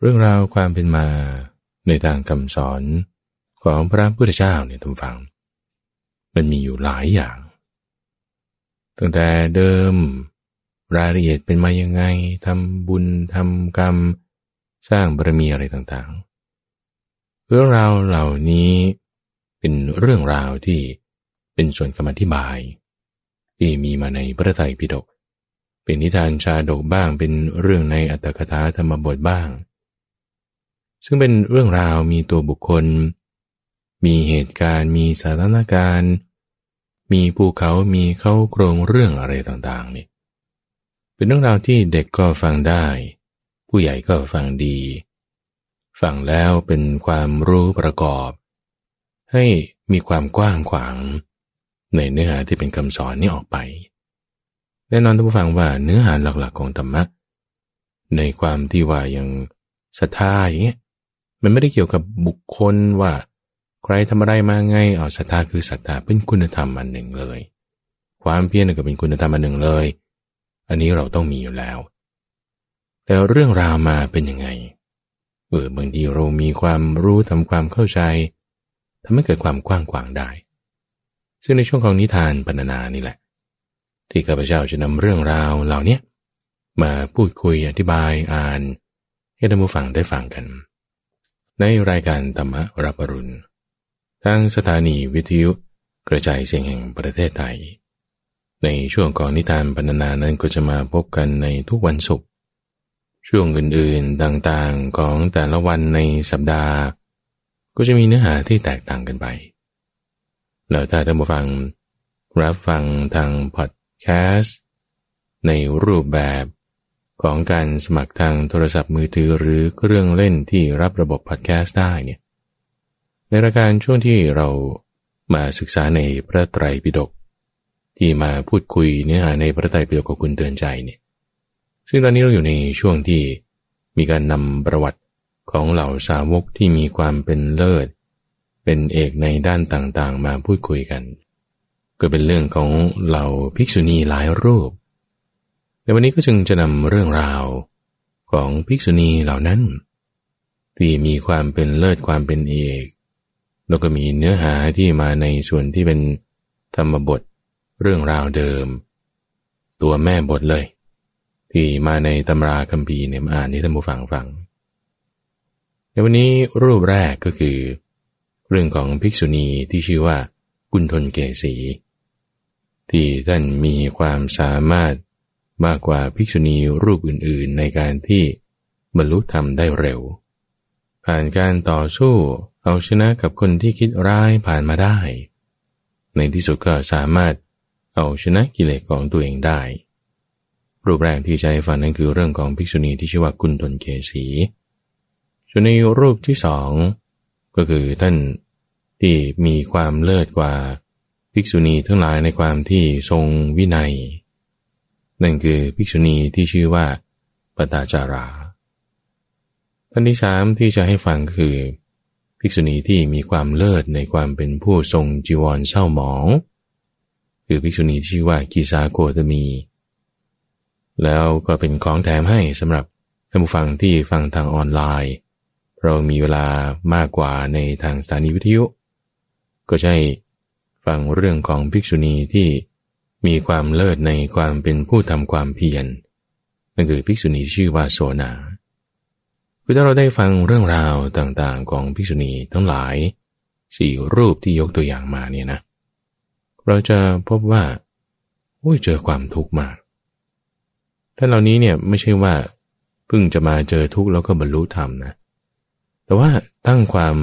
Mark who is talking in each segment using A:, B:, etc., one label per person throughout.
A: เรื่องราวความเป็นมาในทางคำสอนของพระพุทธเจ้าเนี่ยทุกฝัง มันมีอยู่หลายอย่าง ตั้งแต่เดิมรายละเอียดเป็นมายังไงทำบุญทำกรรม สร้างบารมีอะไรต่างๆ เรื่องราวเหล่านี้เป็นเรื่องราวที่เป็นส่วนคำอธิบาย ที่มีมาในพระไตรปิฎกเป็นนิทานชาดกบ้างเป็นเรื่องในอัตถกถาธรรมบทบ้าง ซึ่งเป็นเรื่องราวมีตัวบุคคล มีเหตุการณ์ มีสถานการณ์ มีภูเขามีเข้าโครงเรื่องอะไรต่างๆนี่เป็นเรื่องราวที่เด็กก็ฟังได้ ผู้ใหญ่ก็ฟังดี ฟังแล้วเป็นความรู้ประกอบ ให้มีความกว้างขวาง ในเนื้อหาที่เป็นคำสอนนี้ออกไปแน่นอนท่านผู้ฟังว่าเนื้อหาหลักๆของธรรมะในความที่ว่ายังศรัทธาอย่างเงี้ย มันไม่ได้เกี่ยวกับบุคคลว่า ใครทำอะไรมาไงเอาศรัทธาคือศรัทธาเป็นคุณธรรมอันหนึ่งเลย ความเพียรก็เป็นคุณธรรมอันหนึ่งเลย อันนี้เราต้องมีอยู่แล้ว แต่เรื่องราวมาเป็นยังไงเออบางทีเรามีความรู้ทำความเข้าใจทำให้เกิดความกว้างขวางได้ ซึ่งในช่วงของนิทานปรรณนานี่แหละ ที่ข้าพเจ้าจะนำเรื่องราวเหล่านี้มาพูดคุยอธิบายอ่าน ให้ท่านผู้ฟังได้ฟังกัน ในรายการธรรมรับอรุณ ทางสถานีวิทยุกระจายเสียงแห่งประเทศไทย ในช่วงก่อนนิทานบรรณนานั้นก็จะมาพบกันในทุกวันศุกร์ ช่วงอื่นๆต่างๆของแต่ละวันในสัปดาห์ ก็จะมีเนื้อหาที่แตกต่างกันไป แล้วถ้าท่านผู้ฟังรับฟังทางพอดแคสต์ในรูปแบบ ของการสมัครทางโทรศัพท์มือถือหรือเครื่องเล่นที่รับระบบพอดแคสต์ได้เนี่ยในรายการช่วงที่เรามาศึกษาในพระไตรปิฎกที่มาพูดคุยเนื้อหาในพระไตรปิฎกกับคุณเตือนใจเนี่ยซึ่งตอนนี้เราอยู่ในช่วงที่มีการนำประวัติของเหล่าสาวกที่มีความเป็นเลิศ เป็นเอกในด้านต่างๆ มาพูดคุยกัน ก็เป็นเรื่องของเหล่าภิกษุณีหลายรูป แต่วันนี้ก็จึงจะนำเรื่องราวของภิกษุณีเหล่านั้น ที่มีความเป็นเลิศความเป็นเอกแล้วก็มีเนื้อหาที่มาในส่วนที่เป็นธรรมบทเรื่องราวเดิม ตัวแม่บทเลย ที่มาในตำราคัมภีร์เนี่ยมาอ่านให้ท่านผู้ฟังฟังในวันนี้รูปแรกก็คือ เรื่องของภิกษุณีที่ชื่อว่ากุณฑลเกษีที่ท่านมีความสามารถ มากกว่าภิกษุณีรูปอื่นๆ ในการที่บรรลุธรรมได้เร็ว ผ่านการต่อสู้เอาชนะกับคนที่คิดร้ายผ่านมาได้ ในที่สุดก็สามารถเอาชนะกิเลสของตัวเองได้ รูปแรกที่ใช้ฟังนั้นคือเรื่องของภิกษุณีที่ชื่อว่ากุณฑลเกษีส่วนในรูปที่สองก็คือท่านที่มีความเลิศกว่าภิกษุณีทั้งหลายในความที่ทรงวินัย นั่นคือภิกษุณีที่ชื่อว่าปตาจาราท่านที่สามที่จะให้ฟังคือ ภิกษุณีที่มีความเลิศในความเป็นผู้ทรงจีวรเศร้าหมอง คือภิกษุณีที่ชื่อว่ากิซาโกตมี แล้วก็เป็นของแถมให้สำหรับท่านผู้ฟังที่ฟังทางออนไลน์ เรามีเวลามากกว่าในทางสถานีวิทยุ ก็ใช่ฟังเรื่องของภิกษุณีที่ มีความเลิศในความเป็นผู้ทำความเพียรนั่นคือภิกษุณีที่ชื่อว่าโสนาคือถ้าเราได้ฟังเรื่องราวต่างๆของภิกษุณีทั้งหลายสี่รูปที่ยกตัวอย่างมาเนี่ยนะ เราจะพบว่าโอ้ยเจอความทุกข์มากท่านเหล่านี้เนี่ยไม่ใช่ว่าเพิ่งจะมาเจอทุกข์แล้วก็บรรลุธรรมนะ แต่ว่าตั้งความ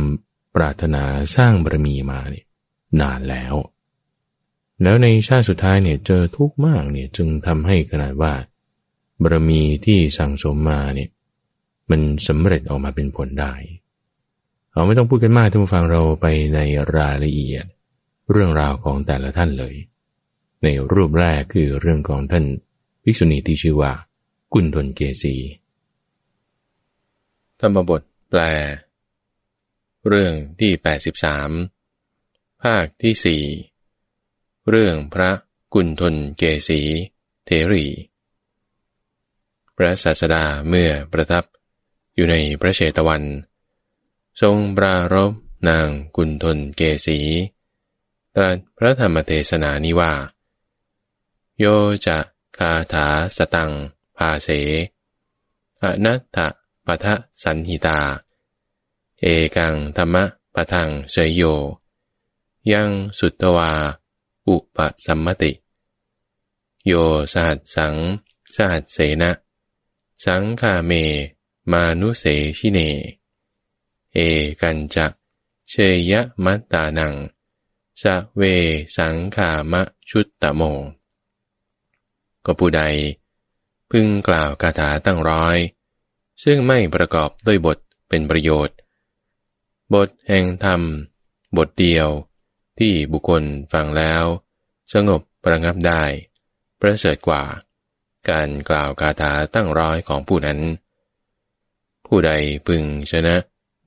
A: ปรารถนาสร้างบารมีมาเนี่ยนานแล้ว แล้วในชาติสุดท้ายเนี่ยเจอทุกข์มากเนี่ยจึงทำให้ขนาดว่าบารมีที่สั่งสมมาเนี่ยมันสำเร็จออกมาเป็นผลได้เราไม่ต้องพูดกันมากท่านผู้ฟังเราไปในรายละเอียด เรื่องราวของแต่ละท่านเลย ในรูปแรกคือเรื่องของท่านภิกษุณีที่ชื่อว่า กุณฑลเกษีธรรมบทแปล เรื่องที่ 83 ภาคที่สี่ เรื่องพระกุณฑลเกษีเทรี พระศาสดาเมื่อประทับอยู่ในพระเชตวัน ทรงปรารบนางกุณฑลเกสีตรัสพระธรรมเทศนานี้ว่า โยจะคาถาสตังภาเสอนัตถปะทะสันหิตา เอกังธรรมะปะทังเสยโย ยังสุตตวา อุปสัมมติ โยสหัสสังสหัสเสนะสังคาเม มานุเสชิเน เอกันจะเชยะมัตตานัง สะเวสังขามะชุตตะโม ก็ผู้ใด พึงกล่าวคาถาตั้งร้อย ซึ่งไม่ประกอบด้วยบทเป็นประโยชน์ บทแห่งธรรม บทเดียว ที่บุคคลฟังแล้ว สงบประงับได้ ประเสริฐกว่า การกล่าวคาถาตั้งร้อยของผู้นั้น ผู้ใดพึงชนะ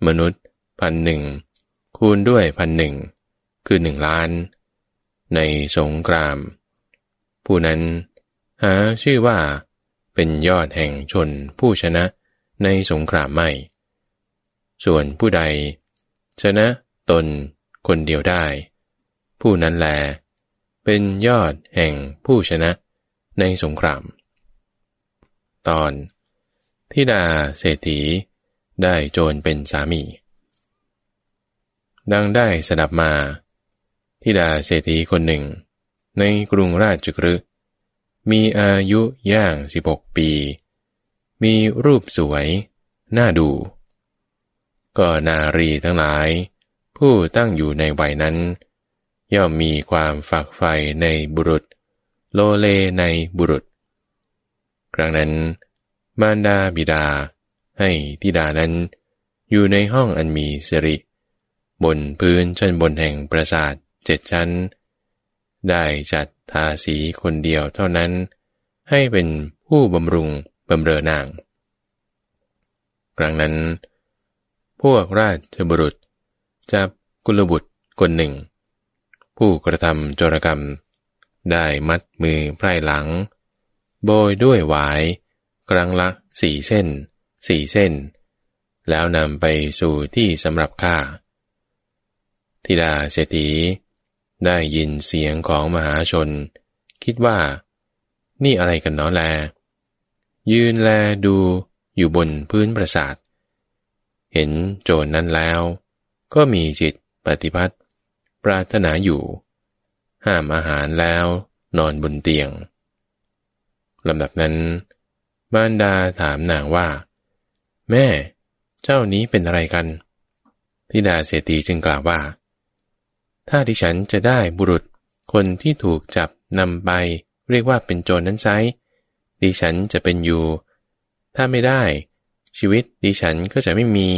A: มนุษย์พันหนึ่งคูณด้วยพันหนึ่งคือหนึ่งล้าน ในสงคราม ผู้นั้นหาชื่อว่าเป็นยอดแห่งชนผู้ชนะในสงครามไม่ ส่วนผู้ใด ชนะตนคนเดียวได้ ผู้นั้นแล เป็นยอดแห่งผู้ชนะในสงคราม ตอนทิดาเศรษฐีได้โจรเป็นสามี ดังได้สดับมาทิดาเศรษฐีคนหนึ่ง ในกรุงราชกฤห์มีอายุย่างสิบกปี มีรูปสวย น่าดู ก็นารีทั้งหลาย ผู้ตั้งอยู่ในวัยนั้น ย่อมมีความฝักใฝ่ในบุรุษ โลเลในบุรุษ ครั้งนั้น มารดาบิดา ให้ทิดานั้น อยู่ในห้องอันมีสิริ บนพื้นชั้นบนแห่งปราสาทเจ็ดชั้น ได้จัดทาสีคนเดียวเท่านั้น ให้เป็นผู้บำรุงบำเรอนาง ครั้งนั้น พวกราชบุรุษจับกุลบุตรคนหนึ่ง ผู้กระทำโจรกรรม ได้มัดมือไพร่หลัง โบยด้วยหวาย ครั้งละสี่เส้นสี่เส้น แล้วนำไปสู่ที่สำหรับฆ่าธิดาเศรษฐีได้ยินเสียงของมหาชน คิดว่า นี่อะไรกันเนาะแล ยืนแลดูอยู่บนพื้นปราสาท เห็นโจรนนั้นแล้ว ก็มีจิตปฏิพัติ ปรารถนาอยู่ ห้ามอาหารแล้วนอนบนเตียงลำดับนั้นมารดาถามนางว่า แม่ เจ้านี้เป็นอะไรกันทิดาเศรษฐีจึงกล่าวว่า ถ้าดิฉันจะได้บุรุษคนที่ถูกจับนำไปเรียกว่าเป็นโจรนั้นไซดิฉันจะเป็นอยู่ ถ้าไม่ได้ ชีวิตดิฉันก็จะไม่มี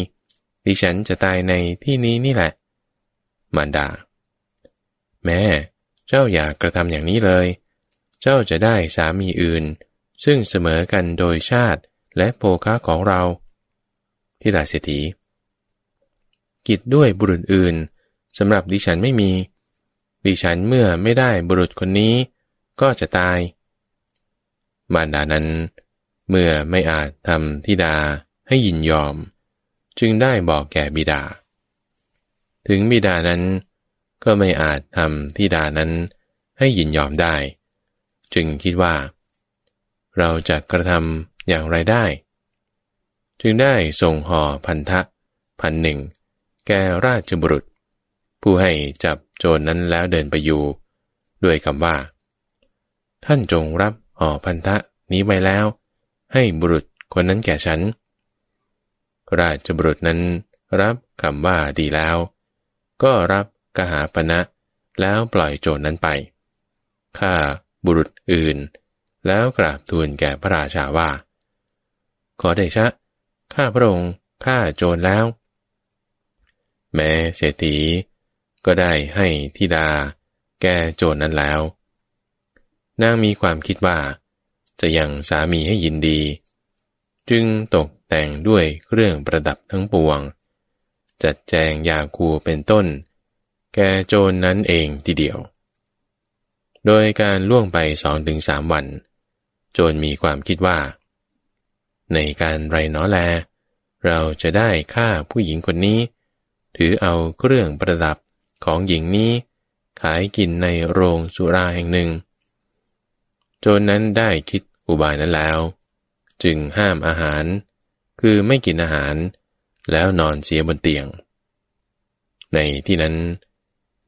A: ดิฉันจะตายในที่นี้นี่แหละ มารดา แม่เจ้าอย่ากกระทำอย่างนี้เลย เจ้าจะได้สามีอื่น ซึ่งเสมอกันโดยชาติและโภคะของเราที่ดาเศรษฐีกิจด้วยบุรุษอื่นสำหรับดิฉันไม่มี ดิฉันเมื่อไม่ได้บุรุษคนนี้ ก็จะตาย มารดานั้น เมื่อไม่อาจทำทิดาให้ยินยอม จึงได้บอกแก่บิดา ถึงบิดานั้น ก็ไม่อาจทำทิดานั้นให้ยินยอมได้ จึงคิดว่า เราจะกระทำอย่างไรได้ จึงได้ส่งห่อพันธะพันหนึ่ง แก่ราชบุรุษ ผู้ให้จับโจรนนั้นแล้วเดินไปอยู่ ด้วยคำว่า ท่านจงรับห่อพันธะนี้ไว้แล้ว ให้บุรุษคนนั้นแก่ฉัน ราชบุรุษนั้นรับคำว่าดีแล้ว ก็รับ กหาปณะแล้วปล่อยโจรนั้นไปข้าบุรุษอื่น แล้วกราบทูลแก่พระราชาว่า ขอเดชะ ข้าพระองค์ข้าโจรแล้ว แม้เศรษฐีก็ได้ให้ทิดา แก้โจรนั้นแล้ว นางมีความคิดว่า จะยังสามีให้ยินดี จึงตกแต่งด้วยเครื่องประดับทั้งปวง จัดแจงยาคูเป็นต้น แก่โจรนนั้นเองทีเดียว โดยการล่วงไปสองถึงสามวัน โจรมีความคิดว่า ในการไรน้อแล เราจะได้ฆ่าผู้หญิงคนนี้ ถือเอาเครื่องประดับของหญิงนี้ ขายกินในโรงสุราแห่งหนึ่ง โจรนนั้นได้คิดอุบายนั้นแล้ว จึงห้ามอาหาร คือไม่กินอาหาร แล้วนอนเสียบนเตียงในที่นั้น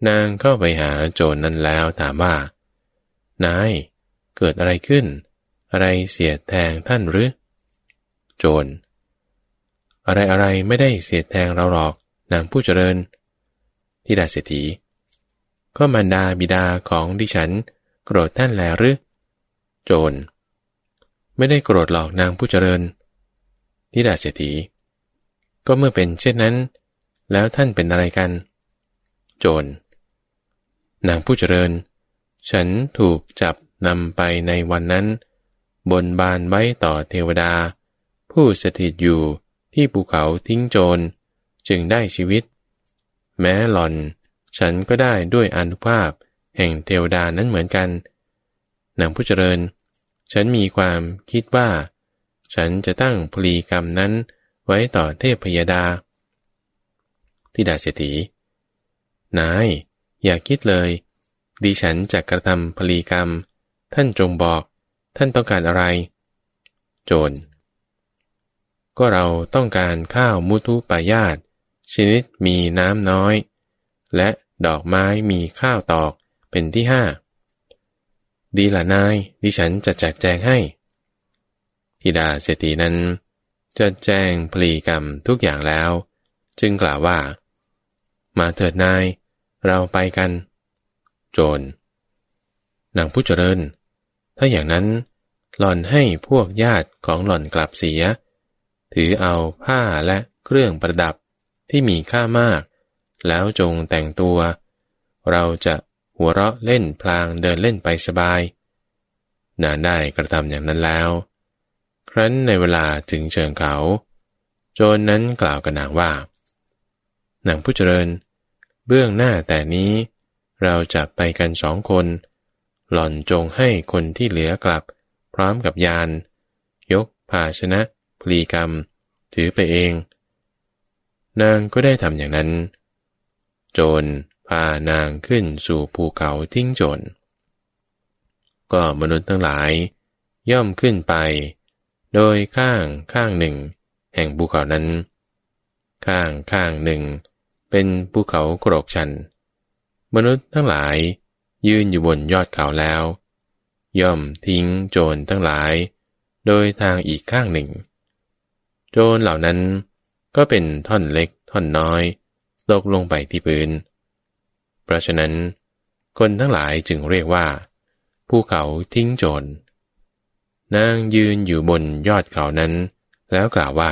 A: นางเข้าไปหาโจรนนั้นแล้วถามว่า นาย เกิดอะไรขึ้น อะไรเสียแทงท่านหรือ โจร อะไรอะไรไม่ได้เสียแทงเราหรอก นางผู้เจริญ ที่ดาเศรษฐี ก็มารดาบิดาของดิฉัน โกรธท่านแลหรือ โจร ไม่ได้โกรธหรอกนางผู้เจริญ ที่ดาเศรษฐี ก็เมื่อเป็นเช่นนั้น แล้วท่านเป็นอะไรกัน โจร นางผู้เจริญ ฉันถูกจับนำไปในวันนั้น บนบานไว้ต่อเทวดา ผู้สถิตอยู่ที่ภูเขาทิ้งโจร จึงได้ชีวิต แม้หล่อน ฉันก็ได้ด้วยอนุภาพแห่งเทวดานั้นเหมือนกันนางผู้เจริญ ฉันมีความคิดว่า ฉันจะตั้งพลีกรรมนั้นไว้ต่อเทพพยดา ที่ดาเศรษฐีนาย อย่าคิดเลย ดิฉันจะกระทำพลีกรรม ท่านจงบอก ท่านต้องการอะไร โจร ก็เราต้องการข้าวมุทุปายาตชนิดมีน้ำน้อย และดอกไม้มีข้าวตอกเป็นที่ห้า ดีละนาย ดิฉันจะแจกแจงให้ ธิดาเศรษฐีนั้น จะแจ้งพลีกรรมทุกอย่างแล้ว จึงกล่าวว่า มาเถิดนาย เราไปกัน โจรนางผู้เจริญ ถ้าอย่างนั้น หล่อนให้พวกญาติของหล่อนกลับเสีย ถือเอาผ้าและเครื่องประดับที่มีค่ามาก แล้วจงแต่งตัว เราจะหัวเราะเล่นพลางเดินเล่นไปสบาย นานได้กระทำอย่างนั้นแล้ว ครั้นในเวลาถึงเชิงเขา โจรนนั้นกล่าวกับนางว่า นางผู้เจริญเบื้องหน้าแต่นี้ เราจะไปกันสองคน หล่อนจงให้คนที่เหลือกลับ พร้อมกับยาน ยกภาชนะ พลีกรรม ถือไปเอง นางก็ได้ทำอย่างนั้น โจรพานางขึ้นสู่ภูเขาทิ้งโจรก็มนุษย์ทั้งหลาย ย่อมขึ้นไป โดยข้างข้างหนึ่ง แห่งภูเขานั้น ข้างข้างหนึ่ง เป็นภูเขาโกรกชัน มนุษย์ทั้งหลายยืนอยู่บนยอดเขาแล้ว ย่อมทิ้งโจรทั้งหลาย โดยทางอีกข้างหนึ่ง โจรเหล่านั้นก็เป็นท่อนเล็กท่อนน้อยตกลงไปที่พื้น เพราะฉะนั้น คนทั้งหลายจึงเรียกว่าภูเขาทิ้งโจร นางยืนอยู่บนยอดเขานั้น แล้วกล่าวว่า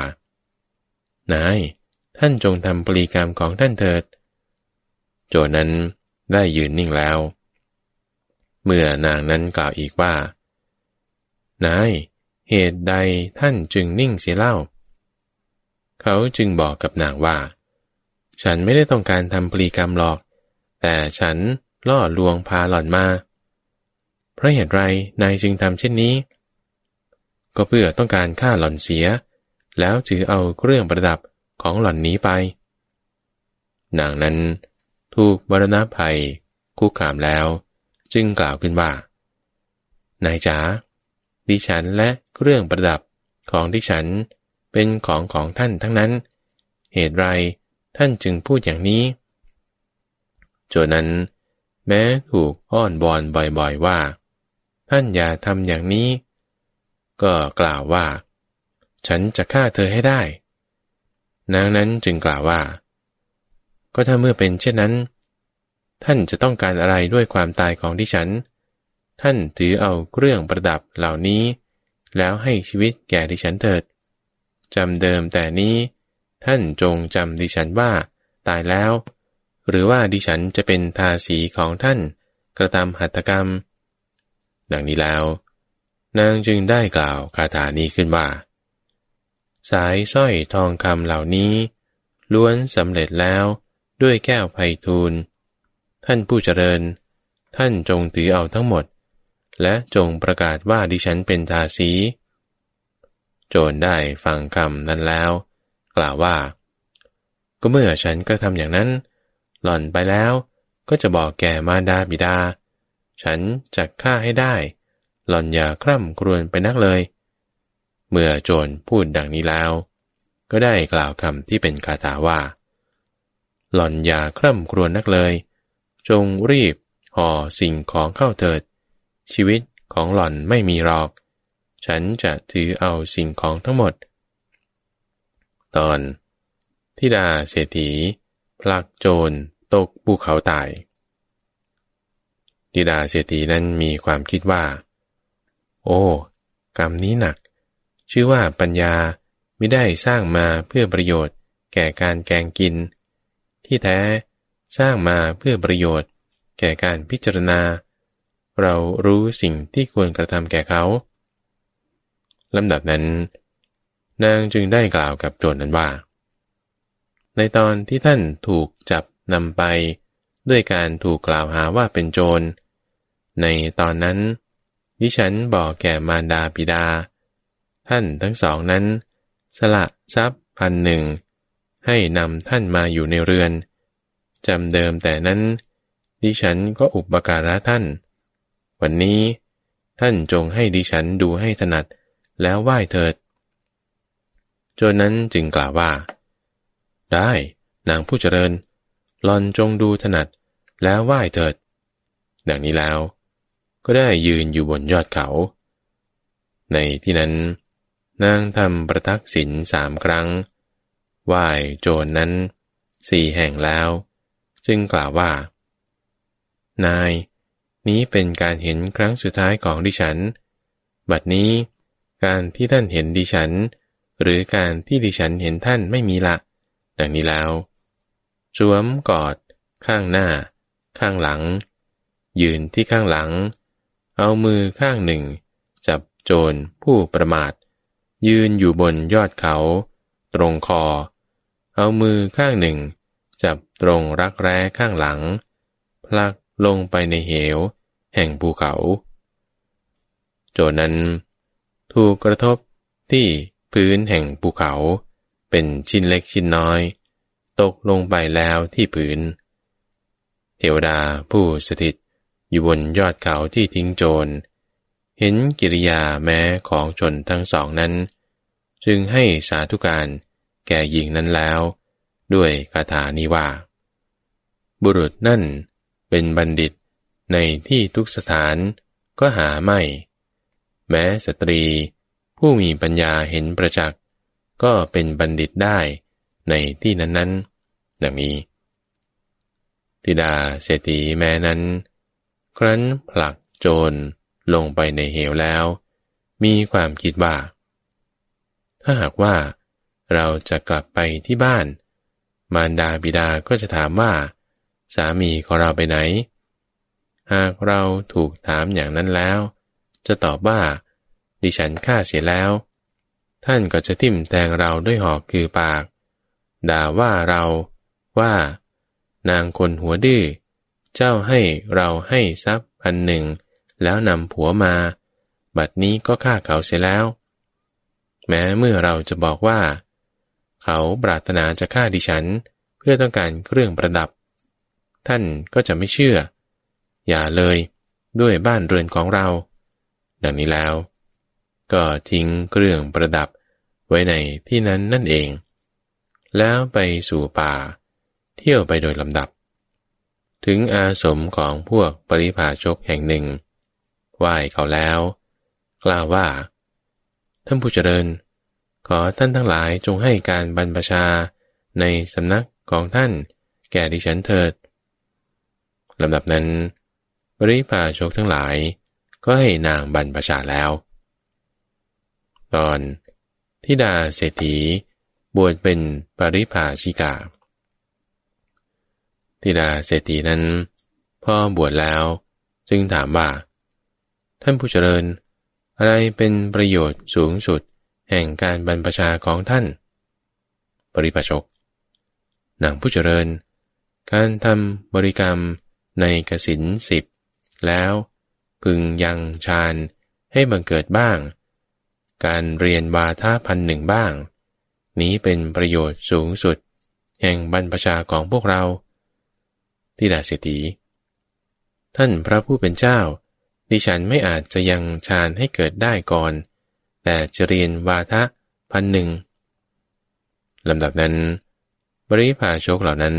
A: นาย ท่านจงทำปรีกรรมของท่านเถิด โจนั้นได้ยืนนิ่งแล้ว เมื่อนางนั้นกล่าวอีกว่า นาย เหตุใดท่านจึงนิ่งเสียเล่า เขาจึงบอกกับนางว่า ฉันไม่ได้ต้องการทำปรีกรรมหรอก แต่ฉันล่อลวงพาหล่อนมาเพราะเหตุไรนายจึงทำเช่นนี้ ก็เพื่อต้องการฆ่าหล่อนเสีย แล้วถือเอาเครื่องประดับ ของหล่อนนี้ไป นางนั้นถูกบรณภัยคุกขามแล้ว จึงกล่าวขึ้นว่า นายจ๋าดิฉันและเครื่องประดับของดิฉันเป็นของของท่านทั้งนั้น เหตุไรท่านจึงพูดอย่างนี้โจนั้น แม้ถูกอ้อนบอนบ่อยๆว่า ท่านอย่าทำอย่างนี้ ก็กล่าวว่า ฉันจะฆ่าเธอให้ได้ นางนั้นจึงกล่าวว่า ก็ถ้าเมื่อเป็นเช่นนั้น ท่านจะต้องการอะไรด้วยความตายของดิฉัน ท่านถือเอาเครื่องประดับเหล่านี้ แล้วให้ชีวิตแก่ดิฉันเถิดจำเดิมแต่นี้ ท่านจงจำดิฉันว่าตายแล้ว หรือว่าดิฉันจะเป็นทาสีของท่าน กระทำหัตถกรรม ดังนี้แล้ว นางจึงได้กล่าวคาถานี้ขึ้นว่า สายสร้อยทองคำเหล่านี้ ล้วนสำเร็จแล้วด้วยแก้วไพทูลท่านผู้เจริญ ท่านจงถือเอาทั้งหมด และจงประกาศว่าดิฉันเป็นทาสี โจรได้ฟังคำนั้นแล้ว กล่าวว่า ก็เมื่อฉันก็ทำอย่างนั้น หล่อนไปแล้วก็จะบอกแก่มารดาบิดา ฉันจะฆ่าให้ได้ หล่อนอย่าคร่ำครวญไปนักเลย เมื่อโจรพูดดังนี้แล้ว ก็ได้กล่าวคำที่เป็นคาถาว่า หล่อนอย่าคร่ำครวญนักเลย จงรีบห่อสิ่งของเข้าเถิด ชีวิตของหล่อนไม่มีหรอก ฉันจะถือเอาสิ่งของทั้งหมด ตอนทิดาเศรษฐีผลักโจรตกภูเขาตายทิดาเศรษฐีนั้นมีความคิดว่า โอ้ กรรมนี้หนัก ชื่อว่าปัญญาไม่ได้สร้างมาเพื่อประโยชน์ แก่การแกงกิน ที่แท้สร้างมาเพื่อประโยชน์ แก่การพิจารณา เรารู้สิ่งที่ควรกระทำแก่เขาลำดับนั้น นางจึงได้กล่าวกับโจรนั้นว่า ในตอนที่ท่านถูกจับนำไป ด้วยการถูกกล่าวหาว่าเป็นโจร ในตอนนั้น ดิฉันบอกแก่มารดาปิดา ท่านทั้งสองนั้น สละทรัพย์พันหนึ่งให้นำท่านมาอยู่ในเรือนจำเดิมแต่นั้นดิฉันก็อุปการะท่าน วันนี้ท่านจงให้ดิฉันดูให้ถนัดแล้วไหว้เถิด โจนนั้นจึงกล่าวว่า ได้นางผู้เจริญหลอนจงดูถนัดแล้วไหว้เถิด ดังนี้แล้ว ก็ได้ยืนอยู่บนยอดเขา ในที่นั้น นางทำประทักษิณสามครั้ง ไหว้โจรนนั้นสี่แห่งแล้ว จึงกล่าวว่า นาย นี้เป็นการเห็นครั้งสุดท้ายของดิฉัน บัดนี้ การที่ท่านเห็นดิฉัน หรือการที่ดิฉันเห็นท่านไม่มีละ ดังนี้แล้วสวมกอด ข้างหน้า ข้างหลัง ยืนที่ข้างหลัง เอามือข้างหนึ่ง จับโจรผู้ประมาท ยืนอยู่บนยอดเขา ตรงคอ เอามือข้างหนึ่ง จับตรงรักแร้ข้างหลัง พลักลงไปในเหว แห่งภูเขา โจรนั้น ถูกกระทบที่พื้นแห่งภูเขา เป็นชิ้นเล็กชิ้นน้อย ตกลงไปแล้วที่ผืนเทวดาผู้สถิตอยู่บนยอดเขาที่ทิ้งโจร เห็นกิริยาแม้ของชนทั้งสองนั้น จึงให้สาธุการแก่หญิงนั้นแล้ว ด้วยคาถานี้ว่า บุรุษนั่นเป็นบัณฑิตในที่ทุกสถานก็หาไม่ แม้สตรีผู้มีปัญญาเห็นประจักษ์ก็เป็นบัณฑิตได้ในที่นั้นๆ ดังนี้ธิดาเศรษฐีแม้นั้น ครั้นผลักโจร ลงไปในเหวแล้ว มีความคิดว่า ถ้าหากว่า เราจะกลับไปที่บ้าน มารดาบิดาก็จะถามว่า สามีของเราไปไหน หากเราถูกถามอย่างนั้นแล้ว จะตอบว่า ดิฉันฆ่าเสียแล้ว ท่านก็จะทิ่มแทงเราด้วยหอกคือปาก ด่าว่าเราว่า นางคนหัวดื้อเจ้าให้เราให้ทรัพย์พันหนึ่ง แล้วนำผัวมา บัดนี้ก็ฆ่าเขาเสียแล้ว แม้เมื่อเราจะบอกว่า เขาปรารถนาจะฆ่าดิฉัน เพื่อต้องการเครื่องประดับ ท่านก็จะไม่เชื่อ อย่าเลยด้วยบ้านเรือนของเรา ดังนี้แล้ว ก็ทิ้งเครื่องประดับไว้ในที่นั้นนั่นเอง แล้วไปสู่ป่า เที่ยวไปโดยลำดับ ถึงอาสมของพวกปริพาชกแห่งหนึ่ง ไหว้เขาแล้ว กล่าวว่า ท่านผู้เจริญ ขอท่านทั้งหลายจงให้การบรรพชาในสำนักของท่านแก่ดิฉันเถิดลำดับนั้นปริพาชกทั้งหลาย ก็ให้นางบรรพชาแล้ว ตอนทิดาเศรษฐีบวชเป็นปริพาชิกาธิดาเศรษฐีนั้น พ่อบวชแล้ว จึงถามว่า ท่านผู้เจริญ อะไรเป็นประโยชน์สูงสุด แห่งการบรรพชาของท่าน ปริพชกหนังผู้เจริญ การทำบริกรรมในกสินสิบแล้วพึงยังฌานให้บังเกิดบ้าง การเรียนวาทาพันหนึ่งบ้าง นี้เป็นประโยชน์สูงสุด แห่งบรรพชาของพวกเรา ที่ดาเศรษฐีท่านพระผู้เป็นเจ้า ดิฉันไม่อาจจะยังฌานให้เกิดได้ก่อน แต่จะเรียนวาทะพันหนึ่งลำดับนั้น บริพาชกเหล่านั้น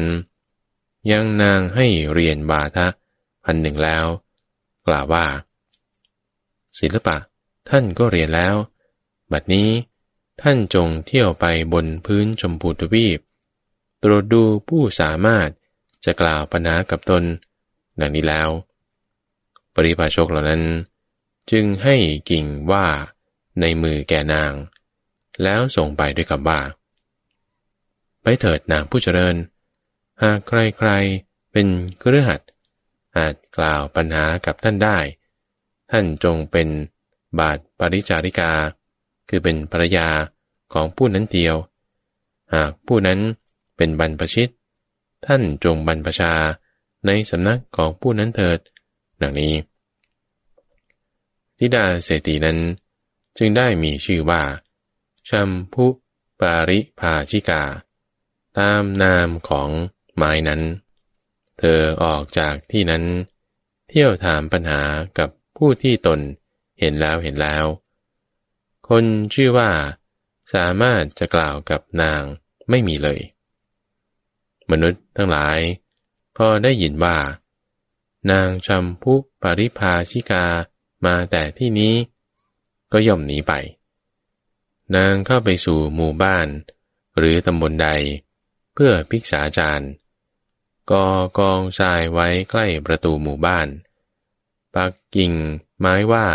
A: ยังนางให้เรียนวาทะพันหนึ่งแล้ว กล่าวว่า ศิลปะท่านก็เรียนแล้ว บัดนี้ท่านจงเที่ยวไปบนพื้นชมพูทวีป ตรวจดูผู้สามารถจะกล่าวปัญหากับตน ดังนี้แล้ว ปริพาชกเหล่านั้น จึงให้กิ่งว่าในมือแก่นาง แล้วส่งไปด้วยคำว่า ไปเถิดนางผู้เจริญ หากใครๆเป็นเครือขัดอาจกล่าวปัญหากับท่านได้ ท่านจงเป็นบาทปริจาริกา คือเป็นภรรยาของผู้นั้นเดียว หากผู้นั้นเป็นบรรพชิต ท่านจงบรรพชาในสำนักของผู้นั้นเถิด ดังนี้ทิดาเศรษฐีนั้นจึงได้มีชื่อว่าชัมพุปาริภาชิกา ตามนามของไม้นั้น เธอออกจากที่นั้น เที่ยวถามปัญหากับผู้ที่ตนเห็นแล้วเห็นแล้ว คนชื่อว่าสามารถจะกล่าวกับนางไม่มีเลย มนุษย์ทั้งหลาย พอได้ยินว่า นางชัมพุปริภาชิกามาแต่ที่นี้ ก็ย่อมหนีไป นางเข้าไปสู่หมู่บ้าน หรือตำบลใด เพื่อพิกษาจารย์กอกองทรายไว้ใกล้ประตูหมู่บ้านปักกิ่งไม้ว่า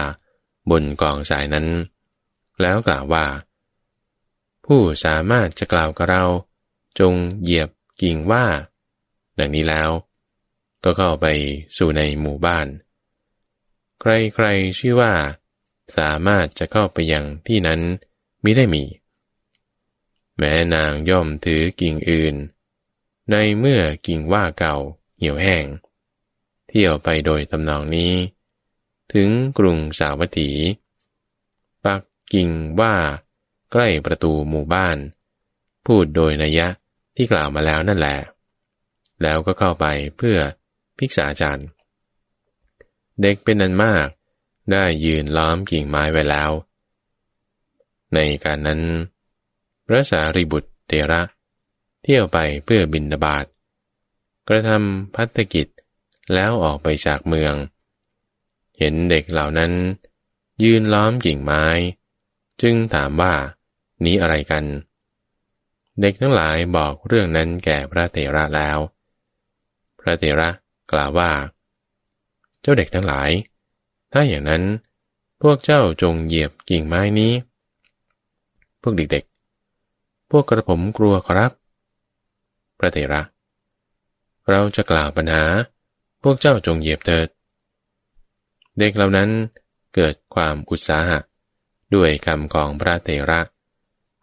A: บนกองทรายนั้น แล้วกล่าวว่า ผู้สามารถจะกล่าวกับเรา จงเหยียบกิ่งว่า ดังนี้แล้ว ก็เข้าไปสู่ในหมู่บ้าน ใครๆชื่อว่า สามารถจะเข้าไปยังที่นั้นมิได้มี แม้นางย่อมถือกิ่งอื่น ในเมื่อกิ่งว่าเก่าเหี่ยวแห้ง เที่ยวไปโดยตำนองนี้ ถึงกรุงสาวัตถี ปักกิ่งว่าใกล้ประตูหมู่บ้าน พูดโดยนัยยะที่กล่าวมาแล้วนั่นแหละแล้วก็เข้าไปเพื่อ พิกษาจารย์ เด็กเป็นนันมาก ได้ยืนล้อมกิ่งไม้ไว้แล้ว ในการนั้น พระสารีบุตรเทระ เที่ยวไปเพื่อบินบาตกระทำพัฒกิจแล้วออกไปจากเมือง เห็นเด็กเหล่านั้น ยืนล้อมกิ่งไม้ จึงถามว่านี้อะไรกัน เด็กทั้งหลายบอกเรื่องนั้นแก่พระเถระแล้ว พระเถระ กล่าวว่า เจ้าเด็กทั้งหลาย ถ้าอย่างนั้น พวกเจ้าจงเหยียบกิ่งไม้นี้ พวกเด็กๆ พวกกระผมกลัวครับ พระเถระ เราจะกล่าวปัญหา พวกเจ้าจงเหยียบเถิด เด็กเหล่านั้นเกิดความอุตสาหะ ด้วยคำของพระเถระ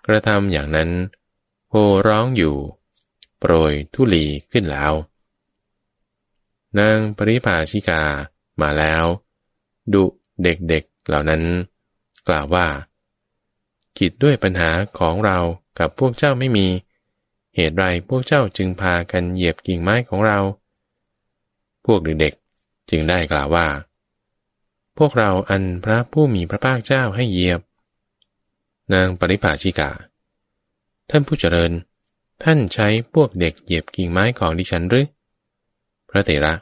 A: กระทำอย่างนั้นโหร้องอยู่ โปรยทุลีขึ้นแล้ว นางปริภาชิกามาแล้ว ดุเด็กๆเเหล่านั้น กล่าวว่ากิดด้วยปัญหาของเรากับพวกเจ้าไม่มี เหตุไรพวกเจ้าจึงพากันเหยียบกิ่งไม้ของเรา พวกเด็กๆจึงได้กล่าวว่า พวกเราอันพระผู้มีพระภาคเจ้าให้เหยียบ นางปริภาชิกา ท่านผู้เจริญ ท่านใช้พวกเด็กเหยียบกิ่งไม้ของดิฉันหรือ พระเถระ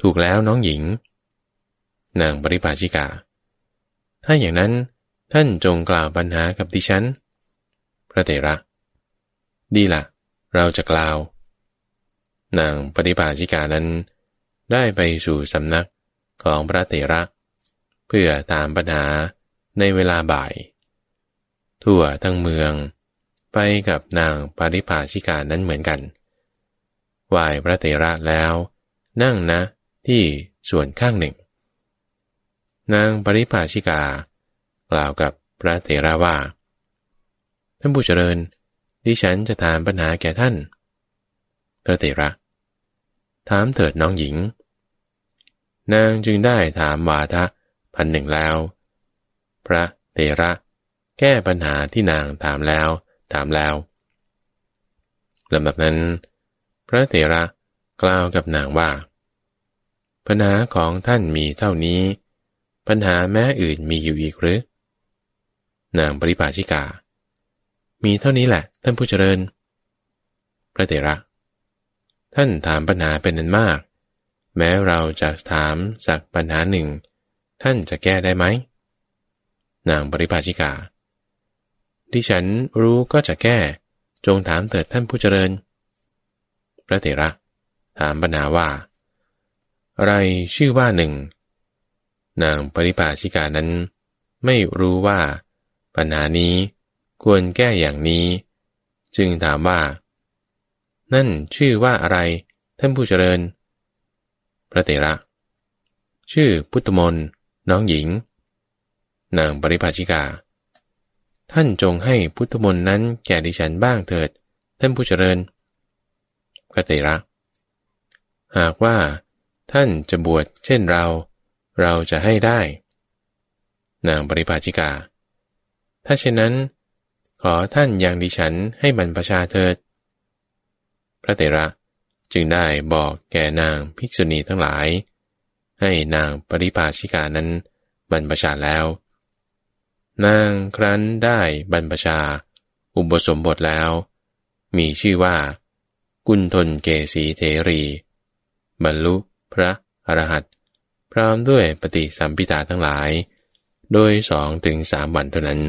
A: ถูกแล้วน้องหญิง นางปริภาชิกา ถ้าอย่างนั้นท่านจงกล่าวปัญหากับดิฉัน พระเถระ ดีละเราจะกล่าว นางปริภาชิกานั้น ได้ไปสู่สำนักของพระเถระ เพื่อตามปัญหาในเวลาบ่าย ทั่วทั้งเมือง ไปกับนางปริภาชิกานั้นเหมือนกัน ไหว้พระเถระแล้ว นั่งนะที่ส่วนข้างหนึ่ง นางปริภาชิกา กล่าวกับพระเถระว่า ท่านผู้เจริญ ดิฉันจะถามปัญหาแก่ท่าน พระเถระ ถามเถิดน้องหญิง นางจึงได้ถามวาทะพันหนึ่งแล้ว พระเถระแก้ปัญหาที่นางถามแล้ว ถามแล้วลำดับนั้น พระเถระกล่าวกับนางว่า ปัญหาของท่านมีเท่านี้ ปัญหาแม้อื่นมีอยู่อีกหรือ นางปริภาชิกา มีเท่านี้แหละ ท่านผู้เจริญ พระเถระ ท่านถามปัญหาเป็นนันมาก แม้เราจะถามสักปัญหาหนึ่ง ท่านจะแก้ได้ไหม นางปริภาชิกา ดิฉันรู้ก็จะแก้ จงถามเถิดท่านผู้เจริญ พระเถระ ถามปัญหาว่า อะไรชื่อว่าหนึ่ง นางปริภาชิกานั้น ไม่รู้ว่า ปัญหานี้ควรแก้อย่างนี้ จึงถามว่า นั่นชื่อว่าอะไร ท่านผู้เจริญ พระเถระ ชื่อพุทธมนน้องหญิง นางปริภาชิกา ท่านจงให้พุทธมนนั้นแก่ดิฉันบ้างเถิด ท่านผู้เจริญ พระเตระ หากว่าท่านจะบวชเช่นเรา เราจะให้ได้ นางปริภาชิกา ถ้าเช่นนั้น ขอท่านอยังดิฉันให้บรรพชาเถิด พระเตระจึงได้บอกแก่นางภิกษุณีทั้งหลาย ให้นางปริภาชิกานั้นบรรพชาแล้ว นางครั้นได้บรรพชาอุปสมบทแล้ว มีชื่อว่า กุณฑลเกสีเทรี บรรลุพระอรหันตพร้อมด้วยปฏิสัมพิตาทั้งหลาย โดยสองถึงสามวันเท่านั้น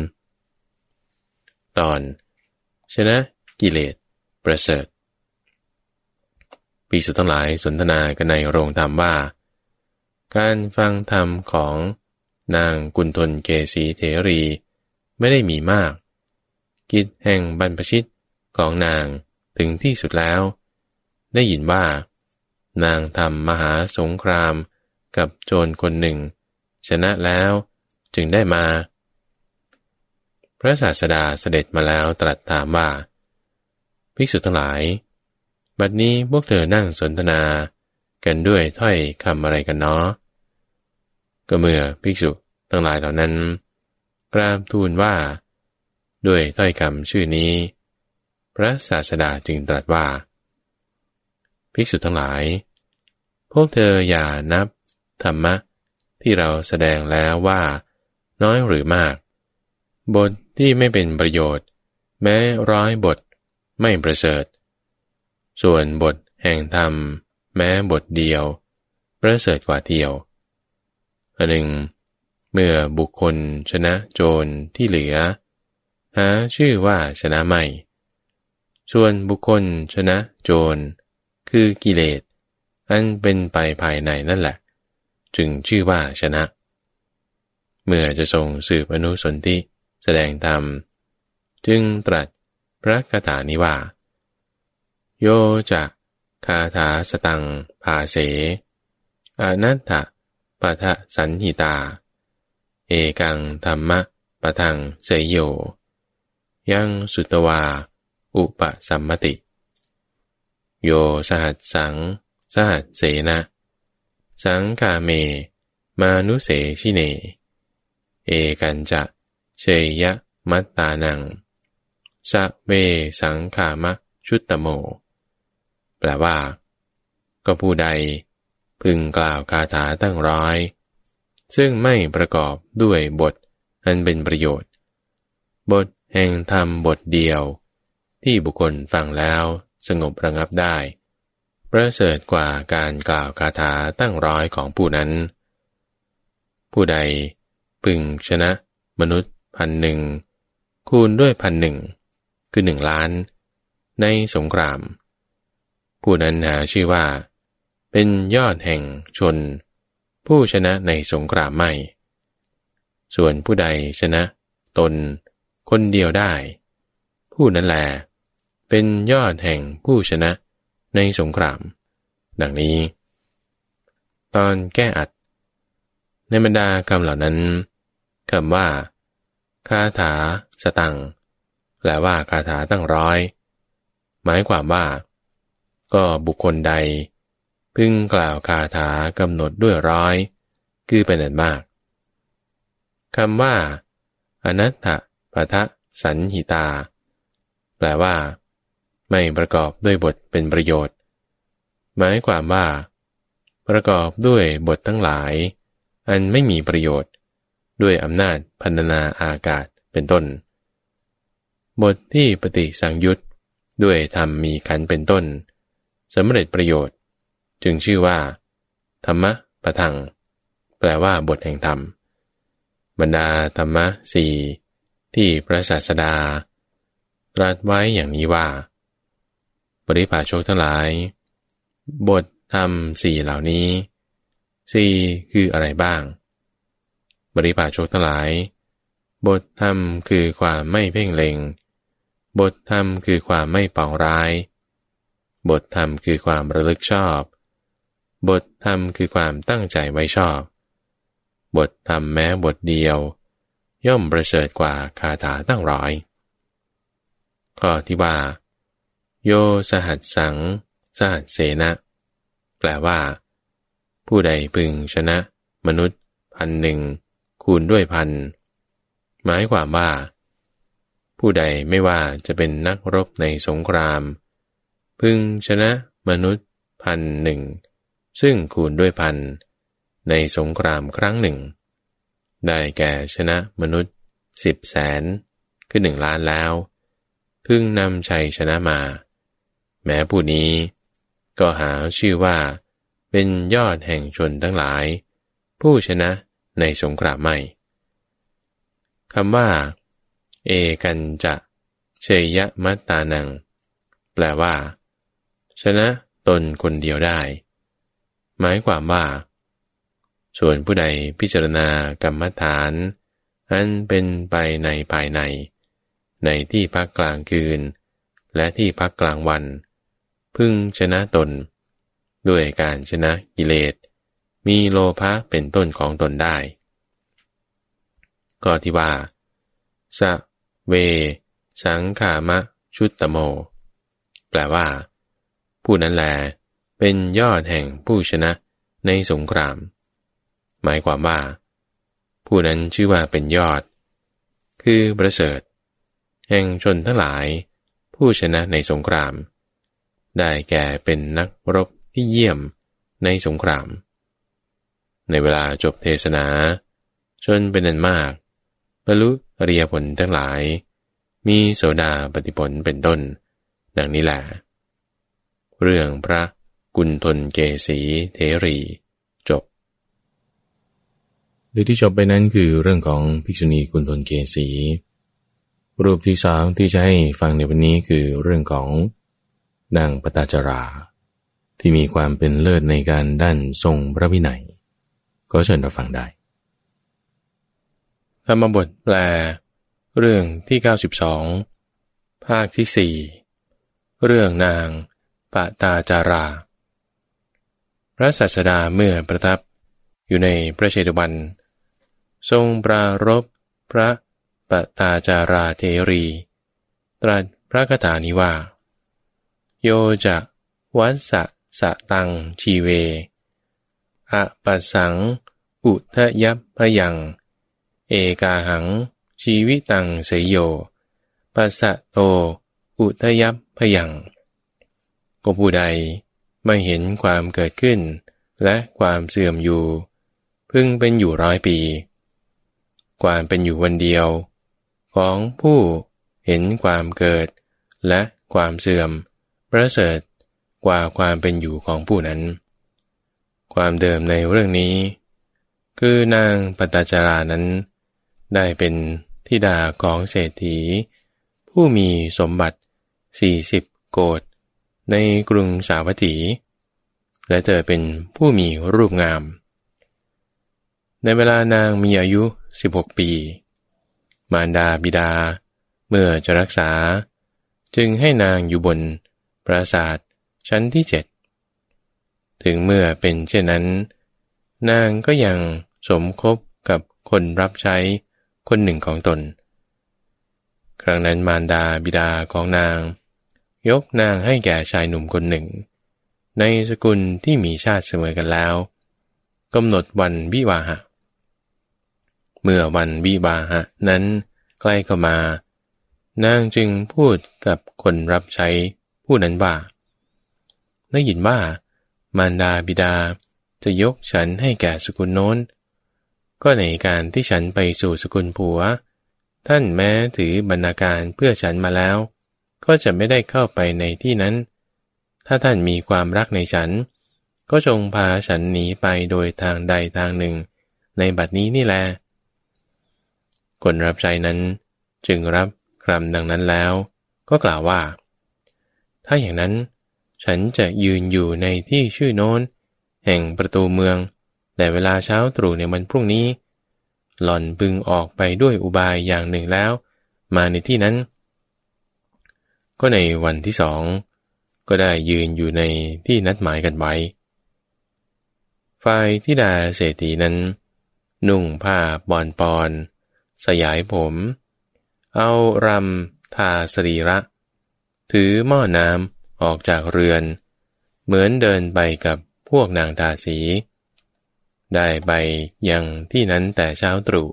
A: ตอน ชนะกิเลส ประเสริฐปีสุทั้งหลายสนทนากันในโรงธรรมว่า การฟังธรรมของนางกุณฑลเกสีเถรี ไม่ได้มีมาก กิจแห่งบรรพชิตของนาง ถึงที่สุดแล้ว ได้ยินว่า นางทำมหาสงครามกับโจรคนหนึ่ง ชนะแล้วจึงได้มา พระศาสดาเสด็จมาแล้วตรัสถามว่า ภิกษุทั้งหลาย บัดนี้พวกเธอนั่งสนทนากันด้วยถ้อยคำอะไรกันเนาะก็เมื่อภิกษุทั้งหลายเหล่านั้น กราบทูลว่า ด้วยถ้อยคำชื่อนี้ พระศาสดาจึงตรัสว่า ภิกษุทั้งหลาย พวกเธออย่านับ ธรรมะ ที่เราแสดงแล้วว่า น้อยหรือมาก บทที่ไม่เป็นประโยชน์ แม้ร้อยบทไม่ประเสริฐ ส่วนบทแห่งธรรม แม้บทเดียว ประเสริฐกว่าเดียวอันหนึ่ง เมื่อบุคคลชนะโจรที่เหลือ หาชื่อว่าชนะไม่ ส่วนบุคคลชนะโจร คือกิเลส อันเป็นไปภายในนั่นแหละ จึงชื่อว่าชนะ เมื่อจะทรงสืบอนุสนธิแสดงธรรม จึงตรัสพระคาถานี้ว่า โยจะคาถาสตังภาเสอนัตถะปะทะสันหิตา เอกังธรรมะปะทังเสยโย ยังสุตวา อุปสัมมติ โยสหัสสัง สหัสเสนะ สังกาเม มานุเสชิเน เอกันจะ เชยะมัตตานัง สะเวสังขามะชุตตโม แปลว่า ก็ผู้ใดพึงกล่าวคาถาตั้งร้อย ซึ่งไม่ประกอบด้วยบทอันเป็นประโยชน์ บทแห่งธรรมบทเดียว ที่บุคคลฟังแล้วสงบระงับได้ ประเสริฐกว่าการกล่าวคาถาตั้งร้อยของผู้นั้น ผู้ใดพึงชนะ มนุษย์พันหนึ่งคูณด้วยพันหนึ่งคือหนึ่งล้าน ในสงคราม ผู้นั้นหาชื่อว่า เป็นยอดแห่งชน ผู้ชนะในสงครามไม่ ส่วนผู้ใดชนะ ตน คนเดียวได้ ผู้นั้นแหล เป็นยอดแห่งผู้ชนะในสงคราม ดังนี้ ตอนแก้อัด ในบรรดาคำเหล่านั้นคำว่าคาถาสตังแปลว่าคาถาตั้งร้อย หมายความว่า ก็บุคคลใด พึงกล่าวคาถากำหนดด้วยร้อย คือเป็นอันมากคำว่า อนัตถปะทะสันหิตา แปลว่า ไม่ประกอบด้วยบทเป็นประโยชน์ หมายความว่า ประกอบด้วยบททั้งหลาย อันไม่มีประโยชน์ ด้วยอำนาจพันนาอากาศเป็นต้น บทที่ปฏิสังยุตด้วยธรรมมีขันเป็นต้นสำเร็จประโยชน์ จึงชื่อว่า ธรรมะประทัง แปลว่าบทแห่งธรรม บรรดาธรรมะสี่ที่พระศาสดาตรัสไว้อย่างนี้ว่า บริภาชกทั้งหลาย บทธรรมสี่เหล่านี้สี่คืออะไรบ้างบริภาชกทั้งหลาย บทธรรมคือความไม่เพ่งเล็ง บทธรรมคือความไม่ปองร้าย บทธรรมคือความระลึกชอบ บทธรรมคือความตั้งใจไว้ชอบ บทธรรมแม้บทเดียว ย่อมประเสริฐกว่าคาถาตั้งร้อยข้อที่ว่า โยสหัสสัง สหัสเสนะ แปลว่า ผู้ใดพึงชนะ มนุษย์พันหนึ่งคูณด้วยพันหมายความว่า ผู้ใดไม่ว่าจะเป็นนักรบในสงคราม พึงชนะมนุษย์พันหนึ่งซึ่งคูณด้วยพันในสงครามครั้งหนึ่ง ได้แก่ชนะมนุษย์สิบแสนคือหนึ่งล้านแล้ว พึ่งนำชัยชนะมา แม้ผู้นี้ ก็หาชื่อว่า เป็นยอดแห่งชนทั้งหลาย ผู้ชนะในสงครามไม่คำว่า เอกันจะเชยะมัตตานัง แปลว่า ชนะตนคนเดียวได้ หมายความว่า ส่วนผู้ใดพิจารณากรรมฐาน อันเป็นไปในภายใน ในที่พักกลางคืน และที่พักกลางวัน พึงชนะตน ด้วยการชนะกิเลส มีโลภะเป็นต้นของตนได้ ก็ที่ว่า สะเว สังขามะ ชุตตโม แปลว่า ผู้นั้นแล เป็นยอดแห่งผู้ชนะในสงคราม หมายความว่า ผู้นั้นชื่อว่าเป็นยอด คือประเสริฐ แห่งชนทั้งหลาย ผู้ชนะในสงคราม ได้แก่เป็นนักรบที่เยี่ยมในสงคราม ในเวลาจบเทศนา ชนเป็นนันมากบรรลุอริยผลทั้งหลาย มีโสดาปฏิผลเป็นต้น ดังนี้แหละ เรื่องพระกุณฑลเกษีเทรี
B: โดยที่จบไปนั้นคือเรื่องของภิกษุณีกุณฑลเกษีรูปที่สองที่จะให้ฟังในวันนี้คือเรื่องของ นางปตาจรา ที่มีความเป็นเลิศในการด้านทรงพระวินัย ก็เชิญเราฟังได้
A: ธรรมบทแปล เรื่องที่ 92 ภาคที่สี่เรื่องนางปตาจารา พระศาสดาเมื่อประทับอยู่ในพระเชตวัน ทรงปรารบพระปตาจาราเทรี ตรัสพระคาถานี้ว่า โยจะวัสสะสะตังชีเวอะปัสสัง อุทยัพพยัง เอกาหัง ชีวิตังเสยโยปัสสะโต อุทยัพพยัง ก็ผู้ใดไม่เห็นความเกิดขึ้น และความเสื่อมอยู่ พึ่งเป็นอยู่ร้อยปี ความเป็นอยู่วันเดียว ของผู้เห็นความเกิดและความเสื่อม ประเสริฐกว่าความเป็นอยู่ของผู้นั้น ความเดิมในเรื่องนี้ คือนางปตจารานั้น ได้เป็นทิดาของเศรษฐี ผู้มีสมบัติสี่สิบโกดในกรุงสาวัตถี และเธอเป็นผู้มีรูปงาม ในเวลานางมีอายุ 16 ปี มารดาบิดา เมื่อจะรักษา จึงให้นางอยู่บน ปราสาทชั้นที่เจ็ดถึงเมื่อเป็นเช่นนั้น นางก็ยังสมคบกับคนรับใช้คนหนึ่งของตน ครั้งนั้นมารดาบิดาของนาง ยกนางให้แก่ชายหนุ่มคนหนึ่ง ในสกุลที่มีชาติเสมอกันแล้วกำหนดวันวิวาหะ เมื่อวันวิบาหะนั้นใกล้เข้ามา
B: นางจึงพูดกับคนรับใช้ ผู้นั้นว่าได้ยินว่ามารดาบิดาจะยกฉันให้แก่สกุลโน้น ก็ในการที่ฉันไปสู่สกุลผัว ท่านแม้ถือบรรณาการเพื่อฉันมาแล้ว ก็จะไม่ได้เข้าไปในที่นั้น ถ้าท่านมีความรักในฉัน ก็จงพาฉันหนีไปโดยทางใดทางหนึ่ง ในบัดนี้นี่แลคนรับใจนั้นจึงรับคำดังนั้นแล้ว ก็กล่าวว่า ถ้าอย่างนั้น ฉันจะยืนอยู่ในที่ชื่อโน้น แห่งประตูเมือง แต่เวลาเช้าตรู่ในวันพรุ่งนี้ หล่อนบึงออกไปด้วยอุบายอย่างหนึ่งแล้ว มาในที่นั้น ก็ในวันที่สอง ก็ได้ยืนอยู่ในที่นัดหมายกันไว้ฝ่ายที่ดาเศรษฐีนั้น นุ่งผ้าบอนปอน สยายผม เอารำทาสรีระ ถือหม้อน้ำออกจากเรือน เหมือนเดินไปกับพวกนางทาสี ได้ไปยังที่นั้นแต่เช้าตรู่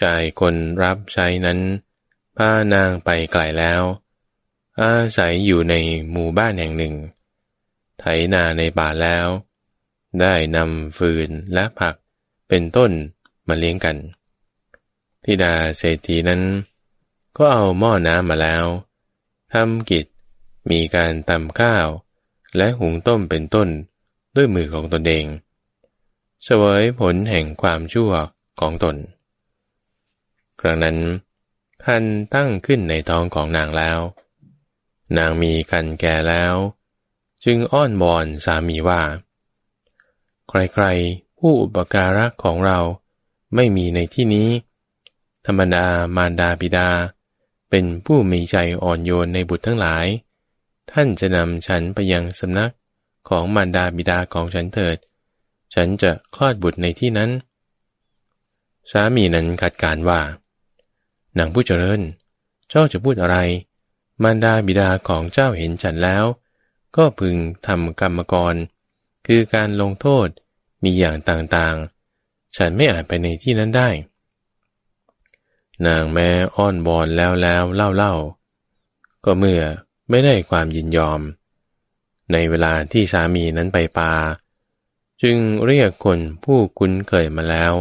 B: ชายคนรับใช้นั้นพานางไปไกลแล้ว อาศัยอยู่ในหมู่บ้านแห่งหนึ่ง ไถนาในป่าแล้ว ได้นำฟืนและผักเป็นต้นมาเลี้ยงกันธิดาเศรษฐีนั้น ก็เอาหม้อน้ำมาแล้ว ทำกิจ มีการตำข้าว และหุงต้มเป็นต้นด้วยมือของตนเอง เสวยผลแห่งความชั่วของตน ครั้งนั้น คันตั้งขึ้นในท้องของนางแล้ว นางมีคันแก่แล้ว จึงอ้อนวอนสามีว่า ใครๆ ผู้อุปการะของเราไม่มีในที่นี้ ธรรมดามารดาบิดา เป็นผู้มีใจอ่อนโยนในบุตรทั้งหลาย ท่านจะนำฉันไปยังสำนักของมารดาบิดาของฉันเถิด ฉันจะคลอดบุตรในที่นั้น สามีนั้นขัดการว่า นางผู้เจริญ เจ้าจะพูดอะไร มารดาบิดาของเจ้าเห็นฉันแล้ว ก็พึงทำกรรมกร คือการลงโทษมีอย่างต่างๆ ฉันไม่อาจไปในที่นั้นได้ นางแม้อ้อนบอนแล้วแล้วเล่าเล่าก็เมื่อไม่ได้ความยินยอม ในเวลาที่สามีนั้นไปปาจึงเรียกคนผู้คุ้นเคยมาแล้ว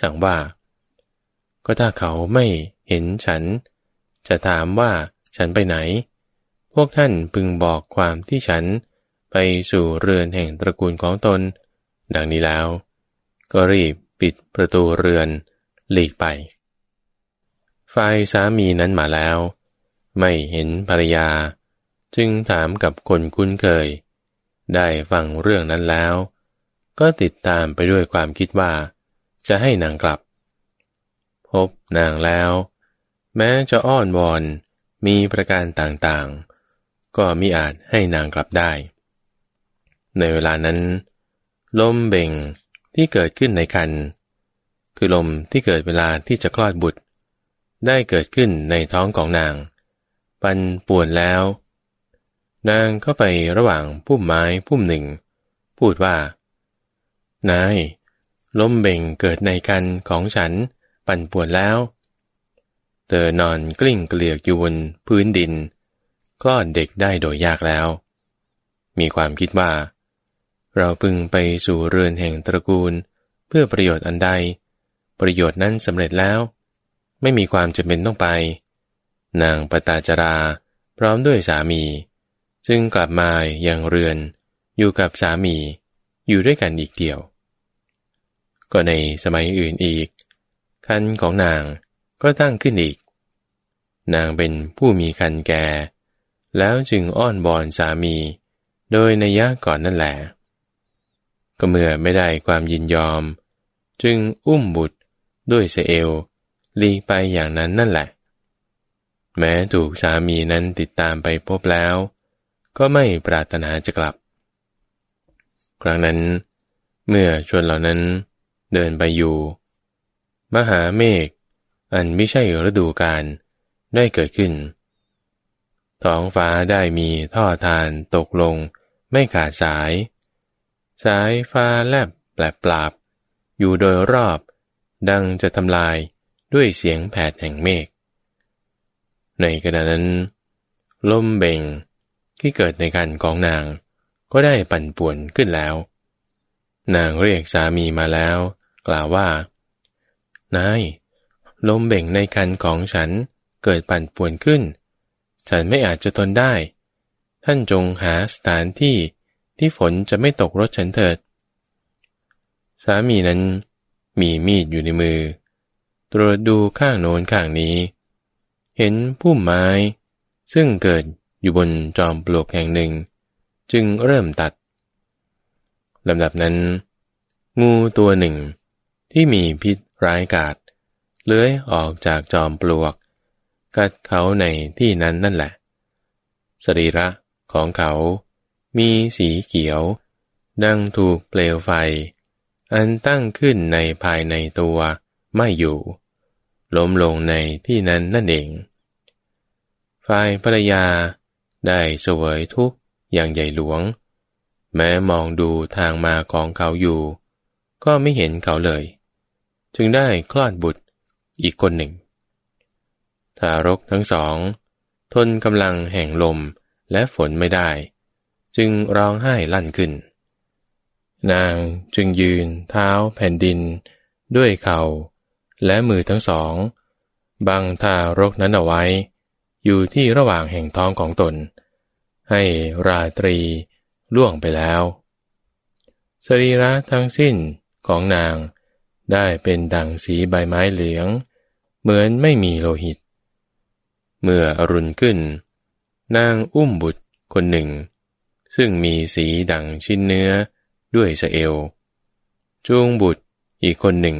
B: สั่งว่า ก็ถ้าเขาไม่เห็นฉัน จะถามว่าฉันไปไหน พวกท่านพึงบอกความที่ฉันไปสู่เรือนแห่งตระกูลของตน ดังนี้แล้ว ก็รีบปิดประตูเรือนหลีกไป ฝ่ายสามีนั้นมาแล้ว ไม่เห็นภรรยา จึงถามกับคนคุ้นเคย ได้ฟังเรื่องนั้นแล้ว ก็ติดตามไปด้วยความคิดว่า จะให้นางกลับ พบนางแล้ว แม้จะอ้อนวอนมีประการต่างๆ ก็มิอาจให้นางกลับได้ ในเวลานั้น ลมเบ่งที่เกิดขึ้นในคันคือลมที่เกิดเวลาที่จะคลอดบุตร ได้เกิดขึ้นในท้องของนาง ปันป่วนแล้ว นางเข้าไประหว่างพุ่มไม้พุ่มหนึ่ง พูดว่า นายลมเบ่งเกิดในกันของฉัน ปั่นป่วนแล้ว เธอนอนกลิ้งเกลียกอยู่บนพื้นดินคลอดเด็กได้โดยยากแล้ว มีความคิดว่า เราพึงไปสู่เรือนแห่งตระกูล เพื่อประโยชน์อันใด ประโยชน์นั้นสำเร็จแล้ว ไม่มีความจำเป็นต้องไป นางปตาจรา พร้อมด้วยสามี จึงกลับมาอย่างเรือน อยู่กับสามี อยู่ด้วยกันอีกเดียว ก็ในสมัยอื่นอีก คันของนางก็ตั้งขึ้นอีก นางเป็นผู้มีคันแก่ แล้วจึงอ้อนบอนสามี โดยในยะก่อนนั่นแหละก็เมื่อไม่ได้ความยินยอม จึงอุ้มบุตรด้วยเสเอล ลีไปอย่างนั้นนั่นแหละ แม้ถูกสามีนั้นติดตามไปพบแล้ว ก็ไม่ปรารถนาจะกลับ ครั้งนั้น เมื่อชวนเหล่านั้นเดินไปอยู่ มหาเมฆอันไม่ใช่ฤดูกาลได้เกิดขึ้น ท้องฟ้าได้มีท่อทานตกลงไม่ขาดสาย สายฟ้าแลบแปลปราบ อยู่โดยรอบ ดังจะทำลาย ด้วยเสียงแผดแห่งเมฆ ในขณะนั้น ลมเบ่งที่เกิดในการของนางก็ได้ปั่นป่วนขึ้นแล้ว นางเรียกสามีมาแล้ว กล่าวว่า นาย ลมเบ่งในคันของฉันเกิดปั่นป่วนขึ้น ฉันไม่อาจจะทนได้ ท่านจงหาสถานที่ที่ฝนจะไม่ตกรถฉันเถิด สามีนั้นมีมีดอยู่ในมือ ตรวจดูข้างโน้นข้างนี้ เห็นพุ่มไม้ ซึ่งเกิดอยู่บนจอมปลวกแห่งหนึ่ง จึงเริ่มตัดลำดับนั้น งูตัวหนึ่ง ที่มีพิษร้ายกาจเลื้อยออกจากจอมปลวก กัดเขาในที่นั้นนั่นแหละ สรีระของเขามีสีเขียว ดังถูกเปลวไฟ อันตั้งขึ้นในภายในตัว ไม่อยู่ ล้มลงในที่นั้นนั่นเอง ฝ่ายภรรยาได้เสวยทุกอย่างใหญ่หลวง แม้มองดูทางมาของเขาอยู่ ก็ไม่เห็นเขาเลย จึงได้คลอดบุตรอีกคนหนึ่ง ทารกทั้งสอง ทนกำลังแห่งลมและฝนไม่ได้ จึงร้องไห้ลั่นขึ้น นางจึงยืนเท้าแผ่นดินด้วยเขา่า และมือทั้งสอง บังทารกนั้นเอาไว้ อยู่ที่ระหว่างแห่งท้องของตน ให้ราตรีล่วงไปแล้ว สรีระทั้งสิ้นของนางได้เป็นดังสีใบไม้เหลือง เหมือนไม่มีโลหิต เมื่ออรุณขึ้น นางอุ้มบุตรคนหนึ่ง ซึ่งมีสีดังชิ้นเนื้อด้วยสเอวจูงบุตรอีกคนหนึ่ง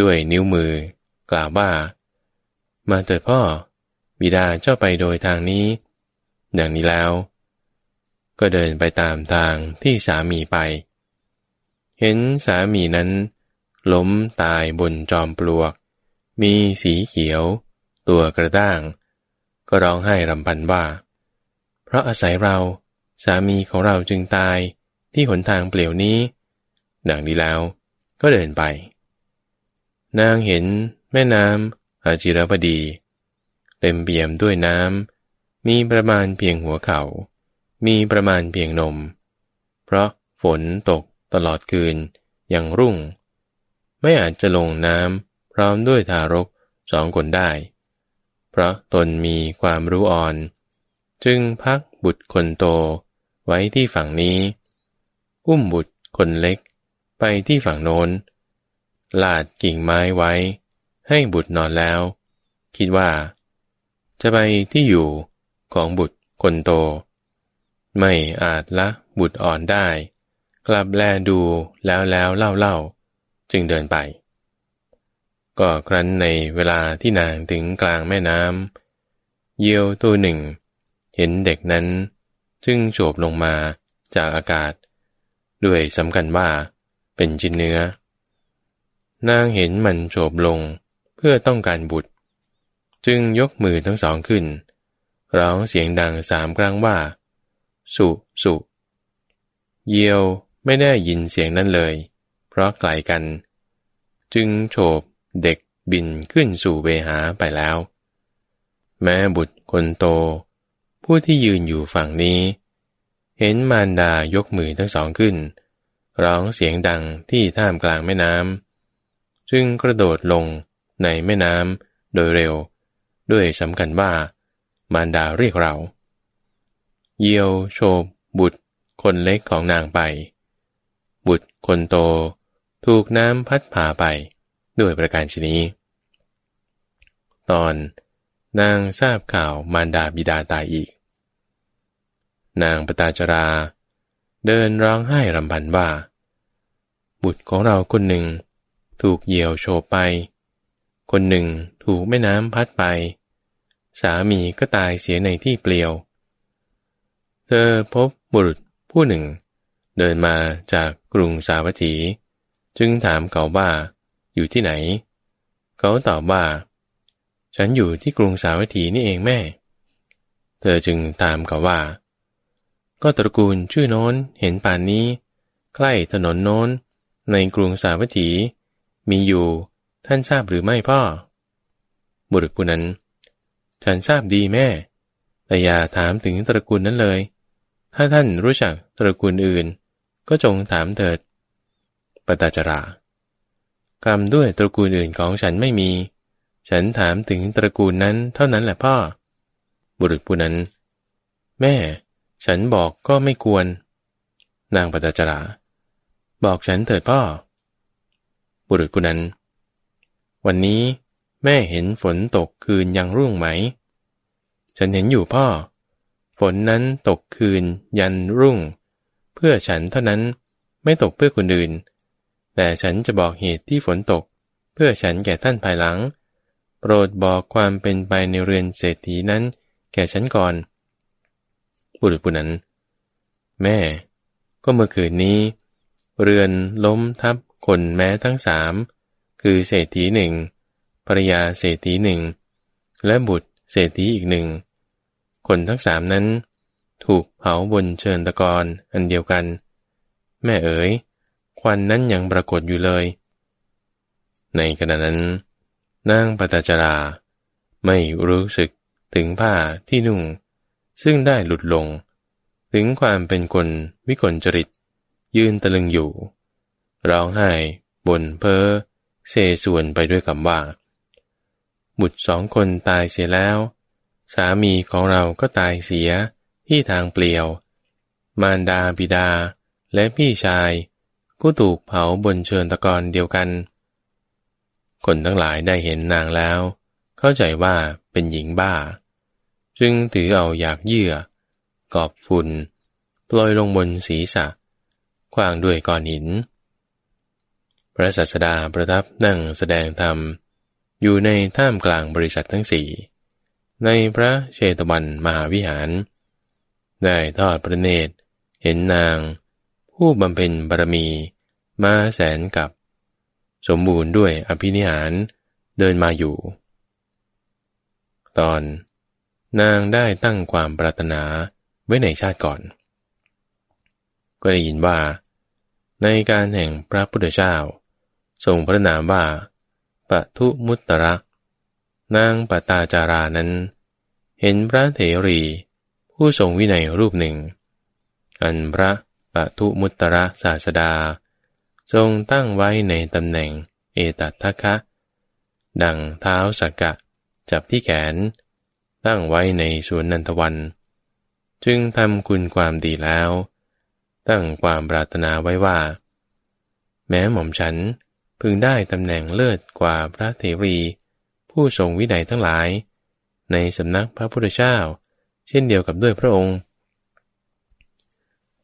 B: ด้วยนิ้วมือ กล่าวว่า มาเถิดพ่อ บิดาเจ้าไปโดยทางนี้ดังนี้แล้ว ก็เดินไปตามทางที่สามีไป เห็นสามีนั้น ล้มตายบนจอมปลวก มีสีเขียว ตัวกระด้าง ก็ร้องไห้รำพันว่า เพราะอาศัยเราสามีของเราจึงตายที่หนทางเปลี่ยวนี้ ดังนี้แล้วก็เดินไป นางเห็นแม่น้ำอาจิรบดี เต็มเปี่ยมด้วยน้ำ มีประมาณเพียงหัวเขา่า มีประมาณเพียงนม เพราะฝนตกตลอดคืนอย่างรุ่ง ไม่อาจจะลงน้ำพร้อมด้วยทารกสองคนได้ เพราะตนมีความรู้อ่อน จึงพักบุตรคนโตไว้ที่ฝั่งนี้ อุ้มบุตรคนเล็กไปที่ฝั่งโน้น ลาดกิ่งไม้ไว้ ให้บุตรนอนแล้ว คิดว่า จะไปที่อยู่ของบุตรคนโต ไม่อาจละบุตรอ่อนได้ กลับแลดูแล้วแล้วเล่าเล่าจึงเดินไป ก็ครั้นในเวลาที่นางถึงกลางแม่น้ำเยียวตัวหนึ่ง เห็นเด็กนั้นจึงโฉบลงมาจากอากาศ ด้วยสำคัญว่าเป็นชิ้นเนื้อ นางเห็นมันโฉบลงเพื่อต้องการบุตร จึงยกมือทั้งสองขึ้นร้องเสียงดังสามครั้งว่า สุสุ เยียวไม่ได้ยินเสียงนั้นเลย เพราะไกลกัน จึงโฉบเด็กบินขึ้นสู่เวหาไปแล้ว แม้บุตรคนโต ผู้ที่ยืนอยู่ฝั่งนี้ เห็นมารดายกมือทั้งสองขึ้น ร้องเสียงดังที่ท่ามกลางแม่น้ำ จึงกระโดดลงในแม่น้ำโดยเร็ว ด้วยสำคัญว่า มารดาเรียกเรา เยียวโชบบุตร คนเล็กของนางไป บุตรคนโต ถูกน้ำพัดพาไปด้วยประการชนี้ ตอน นางทราบข่าวมารดาบิดาตายอีก นางปตาจรา เดินร้องไห้รำพันว่า บุตรของเราคนหนึ่ง ถูกเหยี่ยวโฉบไป คนหนึ่งถูกแม่น้ำพัดไป สามีก็ตายเสียในที่เปลี่ยว เธอพบบุรุษผู้หนึ่ง เดินมาจากกรุงสาวัตถี จึงถามเขาว่า อยู่ที่ไหน เขาตอบว่า ฉันอยู่ที่กรุงสาวัตถีนี่เองแม่ เธอจึงถามเขาว่า ก็ตระกูลชื่อโน้นเห็นป่านนี้ ใกล้ถนนโน้นในกรุงสาวัตถี มีอยู่ ท่านทราบหรือไม่พ่อ บุรุษผู้นั้น ฉันทราบดีแม่ แต่อย่าถามถึงตระกูลนั้นเลย ถ้าท่านรู้จักตระกูลอื่น ก็จงถามเถิดปตาจรากรรมด้วยตระกูลอื่นของฉันไม่มี ฉันถามถึงตระกูลนั้นเท่านั้นแหละพ่อ บุรุษผู้นั้น แม่ ฉันบอกก็ไม่ควร นางปตาจรา บอกฉันเถิดพ่อ บุรุษผู้นั้น วันนี้แม่เห็นฝนตกคืนยังรุ่งไหม ฉันเห็นอยู่พ่อ ฝนนั้นตกคืนยันรุ่ง เพื่อฉันเท่านั้นไม่ตกเพื่อคนอื่น แต่ฉันจะบอกเหตุที่ฝนตก เพื่อฉันแก่ท่านภายหลัง โปรดบอกความเป็นไปในเรือนเศรษฐีนั้น แก่ฉันก่อน บุรุษผู้นั้น แม่ ก็เมื่อคืนนี้ เรือนล้มทับ คนแม้ทั้งสามคือเศรษฐีหนึ่งภรยาเศรษฐีหนึ่งและบุตรเศรษฐีอีกหนึ่ง คนทั้งสามนั้น ถูกเผาบนเชิญตะกอนอันเดียวกัน แม่เอ๋ย ควันนั้นยังปรากฏอยู่เลย ในขณะนั้น นางปตจรา ไม่รู้สึกถึงผ้าที่นุ่ง ซึ่งได้หลุดลง ถึงความเป็นคนวิกลจริต ยืนตะลึงอยู่ ร้องไห้บ่นเพ้อเซส่วนไปด้วยคำว่า บุตรสองคนตายเสียแล้ว สามีของเราก็ตายเสียที่ทางเปลี่ยว มารดาบิดาและพี่ชาย ก็ถูกเผาบนเชิญตะกอนเดียวกัน คนทั้งหลายได้เห็นนางแล้ว เข้าใจว่าเป็นหญิงบ้า จึงถือเอาอยากเยื่อกอบฝุ่นปล่อยลงบนศีรษะขวางด้วยก้อนหิน พระสัสดาประทับนั่งแสดงธรรม อยู่ในท่ามกลางบริษัททั้งสี่ในพระเชตวันมหาวิหาร ได้ทอดพระเนตร เห็นนาง ผู้บำเพ็ญบารมี มาแสนกับ สมบูรณ์ด้วยอภินิหารเดินมาอยู่ ตอน นางได้ตั้งความปรารถนาไว้ในชาติก่อน ก็ได้ยินว่า ในการแห่งพระพุทธเจ้า ทรงพระนามว่าปทุมุตตระนางปตาจารานั้น เห็นพระเถรี ผู้ทรงวินัยรูปหนึ่ง อันพระปทุมุตตระศาสดา ทรงตั้งไว้ในตำแหน่งเอตัทคะ ดังเท้าสักกะ จับที่แขน ตั้งไว้ในสวนนันทวัน จึงทำคุณความดีแล้ว ตั้งความปรารถนาไว้ว่า แม้หม่อมฉัน พึงได้ตำแหน่งเลิศกว่าพระเทวี ผู้ทรงวินัยทั้งหลาย ในสำนักพระพุทธเจ้า เช่นเดียวกับด้วยพระองค์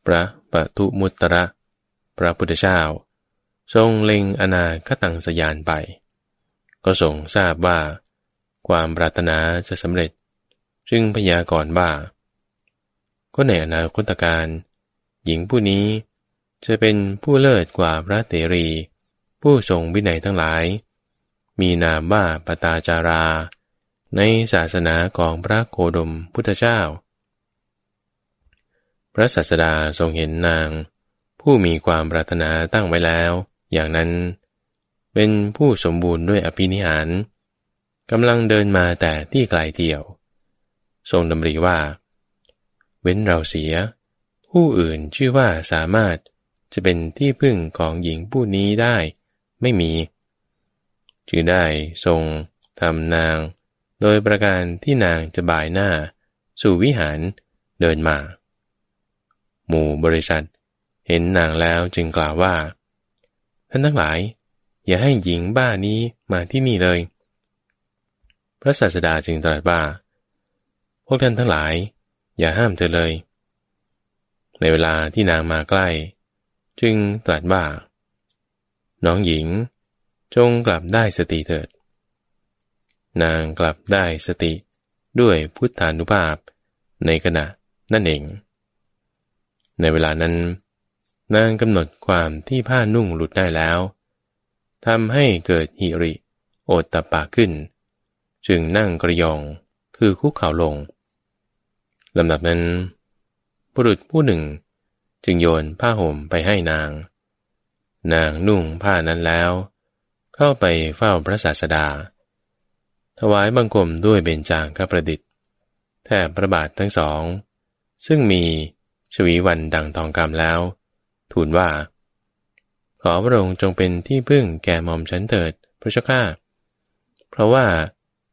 B: พระปทุมุตระ พระพุทธเจ้า ทรงเล็งอนาคตังสยานไป ก็ทรงทราบว่า ความปรารถนาจะสำเร็จ จึงพยากรณ์ว่าก็ในอนาคตการ หญิงผู้นี้จะเป็นผู้เลิศกว่าพระเตรี ผู้ทรงวินัยทั้งหลาย มีนามว่าปตาจารา ในศาสนาของพระโคดมพุทธเจ้า พระศาสดาทรงเห็นนาง ผู้มีความปรารถนาตั้งไว้แล้ว อย่างนั้น เป็นผู้สมบูรณ์ด้วยอภินิหารกำลังเดินมาแต่ที่ไกลเที่ยว ทรงดำริว่า เว้นเราเสีย ผู้อื่นชื่อว่าสามารถจะเป็นที่พึ่งของหญิงผู้นี้ได้ ไม่มี จึงได้ทรงทำนาง โดยประการที่นางจะบ่ายหน้า สู่วิหารเดินมา หมู่บริษัท เห็นนางแล้วจึงกล่าวว่า ท่านทั้งหลาย อย่าให้หญิงบ้านี้มาที่นี่เลย พระศาสดาจึงตรัสว่า พวกท่านทั้งหลาย อย่าห้ามเธอเลย ในเวลาที่นางมาใกล้ จึงตรัสว่า น้องหญิง จงกลับได้สติเถิด นางกลับได้สติด้วยพุทธานุภาพในขณะนั่นเอง ในเวลานั้น นางกำหนดความที่ผ้านุ่งหลุดได้แล้วทำให้เกิดหิริ โอตตะปาขึ้น จึงนั่งกระยองคือคุกเข่าลงลำดับนั้นบุรุษผู้หนึ่ง จึงโยนผ้าห่มไปให้นาง นางนุ่งผ้านั้นแล้ว เข้าไปเฝ้าพระศาสดา ถวายบังคมด้วยเบญจางคประดิษฐ์แทบพระบาททั้งสอง ซึ่งมีชวีวันดังทองคำแล้ว ทูลว่า ขอพระองค์จงเป็นที่พึ่งแก่หม่อมฉันเถิดพระเจ้าข้าเพราะว่า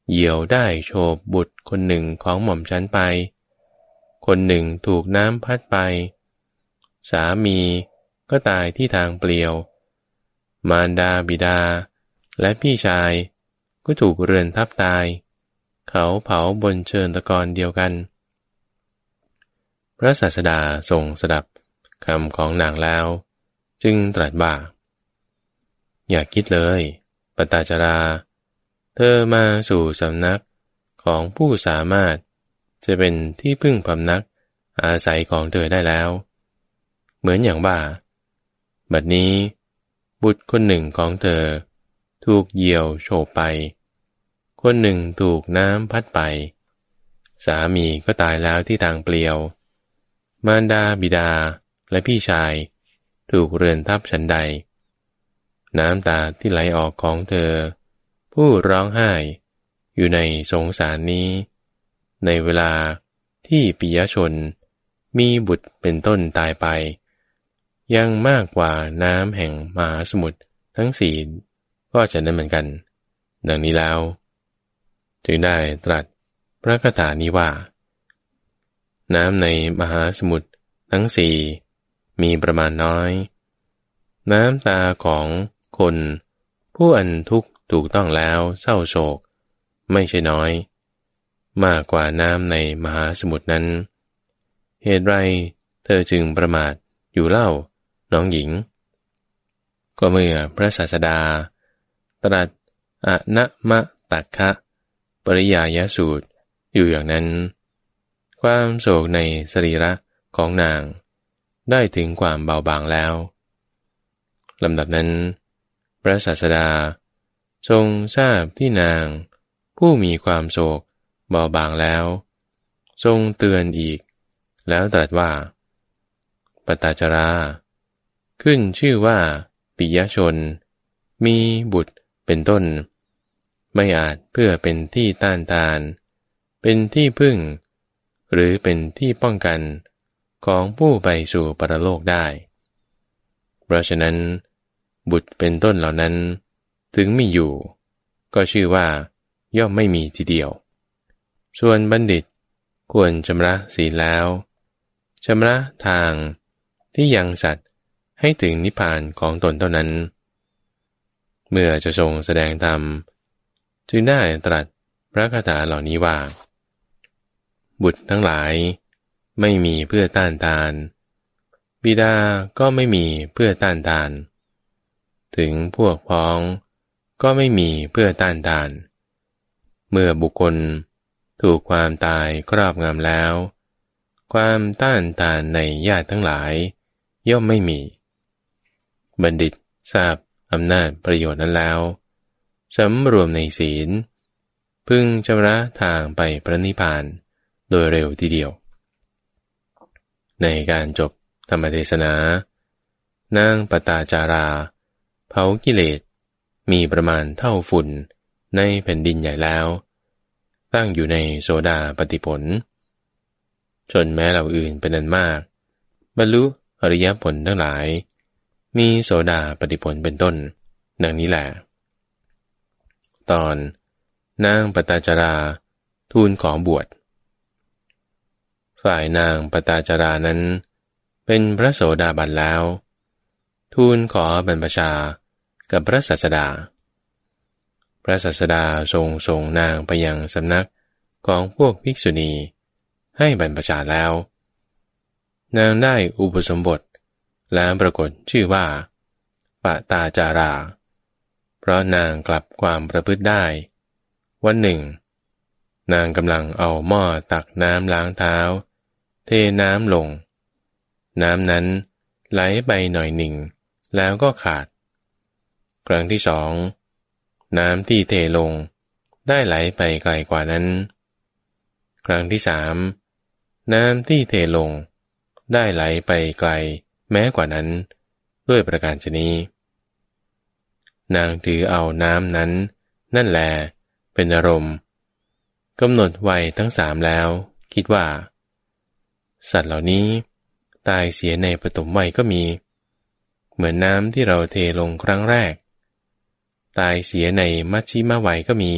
B: เหยี่ยวได้โฉบบุตรคนหนึ่งของหม่อมฉันไป คนหนึ่งถูกน้ำพัดไป สามี ก็ตายที่ทางเปลี่ยว มารดาบิดา และพี่ชาย ก็ถูกเรือนทับตาย เขาเผาบนเชิญตะกอนเดียวกัน พระศาสดาทรงสดับคำของนางแล้ว จึงตรัสว่า อย่าคิดเลย ปตาจรา เธอมาสู่สำนักของผู้สามารถจะเป็นที่พึ่งพำนักอาศัยของเธอได้แล้ว เหมือนอย่างว่า บัดนี้ บุตรคนหนึ่งของเธอ ถูกเหยี่ยวโฉบไป คนหนึ่งถูกน้ำพัดไป สามีก็ตายแล้วที่ทางเปลี่ยว มารดาบิดาและพี่ชาย ถูกเรือนทับฉันใด น้ำตาที่ไหลออกของเธอ ผู้ร้องไห้อยู่ในสงสารนี้ ในเวลาที่ปิยชนมีบุตรเป็นต้นตายไป ยังมากกว่าน้ำแห่งมหาสมุทรทั้งสี่ก็จะนั้นเหมือนกัน ดังนี้แล้ว จึงได้ตรัสพระคาถานี้ว่า น้ำในมหาสมุทรทั้งสี่มีประมาณน้อย น้ำตาของคน ผู้อันทุกข์ถูกต้องแล้วเศร้าโศก ไม่ใช่น้อย มากกว่าน้ำในมหาสมุทรนั้น เหตุไรเธอจึงประมาทอยู่เล่า น้องหญิง ก็เมื่อพระศาสดา ตรัสอะนะมะตักคะปริยายสูตรอยู่อย่างนั้น ความโศกในสรีระของนางได้ถึงความเบาบางแล้วลำดับนั้น พระศาสดา ทรงทราบที่นาง ผู้มีความโศกเบาบางแล้ว ทรงเตือนอีก แล้วตรัสว่า ปตาจารา ขึ้นชื่อว่าปิยชน มีบุตรเป็นต้น ไม่อาจเพื่อเป็นที่ต้านทาน เป็นที่พึ่ง หรือเป็นที่ป้องกันของผู้ไปสู่ปรโลกได้ เพราะฉะนั้น บุตรเป็นต้นเหล่านั้น ถึงมีอยู่ ก็ชื่อว่า ย่อมไม่มีทีเดียว ส่วนบัณฑิตควรชำระศีลแล้วชำระทางที่ยังสัตว ให้ถึงนิพพานของตนเท่านั้น เมื่อจะทรงแสดงธรรม จึงได้ตรัสพระคาถาเหล่านี้ว่า บุตรทั้งหลาย ไม่มีเพื่อต้านทาน บิดาก็ไม่มีเพื่อต้านทาน ถึงพวกพ้องก็ไม่มีเพื่อต้านทาน เมื่อบุคคลถูกความตายครอบงำแล้ว ความต้านทานในญาติทั้งหลาย ย่อมไม่มี บัณฑิต ทราบอำนาจประโยชน์นั้นแล้วสำรวมในศีล พึงชำระทางไปพระนิพพานโดยเร็วทีเดียว ในการจบธรรมเทศนา นางปตาจารา เผากิเลส มีประมาณเท่าฝุ่นในแผ่นดินใหญ่แล้ว ตั้งอยู่ในโซดาปฏิผล จนแม้เราอื่นเป็นนันมาก บรรลุอริยผลทั้งหลาย มีโซดาปฏิผลเป็นต้น ดังนี้แหละ ตอน นางปตาจราทูลขอบวช ฝ่ายนางปตาจรานั้น เป็นพระโสดาบันแล้ว ทูลขอบรรพชากับพระสัสดา พระสัสดาทรงส่งนางไปยังสำนักของพวกภิกษุณีให้บรรพชาแล้ว นางได้อุปสมบท แล้วปรากฏชื่อว่าปะตาจารา เพราะนางกลับความประพฤติได้ วันหนึ่ง นางกำลังเอาหม้อตักน้ำล้างเท้า เทน้ำลง น้ำนั้นไหลไปหน่อยหนึ่ง แล้วก็ขาด ครั้งที่สอง น้ำที่เทลง ได้ไหลไปไกลกว่านั้น ครั้งที่สามน้ำที่เทลง ได้ไหลไปไกล แม้กว่านั้น ด้วยประการชนี้ นางถือเอาน้ำนั้น นั่นแล เป็นอารมณ์กำหนดวัยทั้งสามแล้ว คิดว่า สัตว์เหล่านี้ ตายเสียในปฐมวัยก็มี เหมือนน้ำที่เราเทลงครั้งแรก ตายเสียในมัชชิมวัยก็มี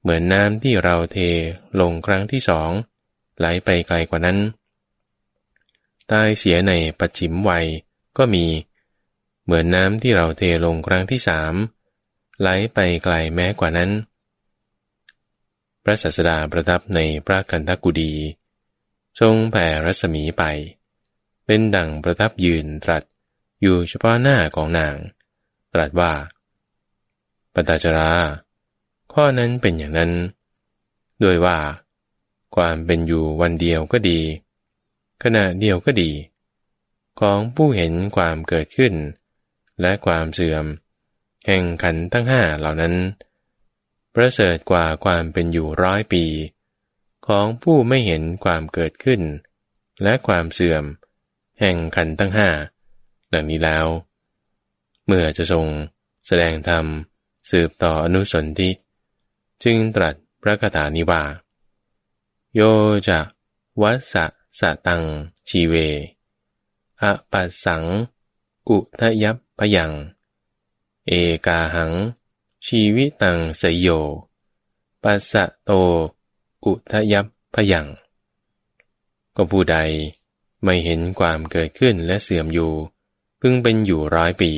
B: เหมือนน้ำที่เราเทลงครั้งที่สองไหลไปไกลกว่านั้น ตายเสียในปัจฉิมวัยก็มี เหมือนน้ำที่เราเทลงครั้งที่สามไหลไปไกลแม้กว่านั้น พระศาสดาประทับในพระกันทกุดี ทรงแผ่รัศมีไป เป็นดั่งประทับยืนตรัสอยู่เฉพาะหน้าของนาง ตรัสว่าปตาจรา ข้อนั้นเป็นอย่างนั้นโดยว่า ความเป็นอยู่วันเดียวก็ดี ขณะเดียวก็ดี ของผู้เห็นความเกิดขึ้น และความเสื่อม แห่งขันทั้งห้าเหล่านั้น ประเสริฐกว่าความเป็นอยู่ร้อยปี ของผู้ไม่เห็นความเกิดขึ้น และความเสื่อม แห่งขันทั้งห้าดังนี้แล้ว เมื่อจะทรงแสดงธรรมสืบต่ออนุสนธิจึงตรัสพระคาถานิว่า โยจะวัสะ สะตัง ชีเวอปัสสัง อุทยับพยัง เอกาหัง ชีวิตังสยโย ปัสสะโต อุทยับพยัง ก็ผู้ใดไม่เห็นความเกิดขึ้นและเสื่อมอยู่ พึงเป็นอยู่ร้อยปี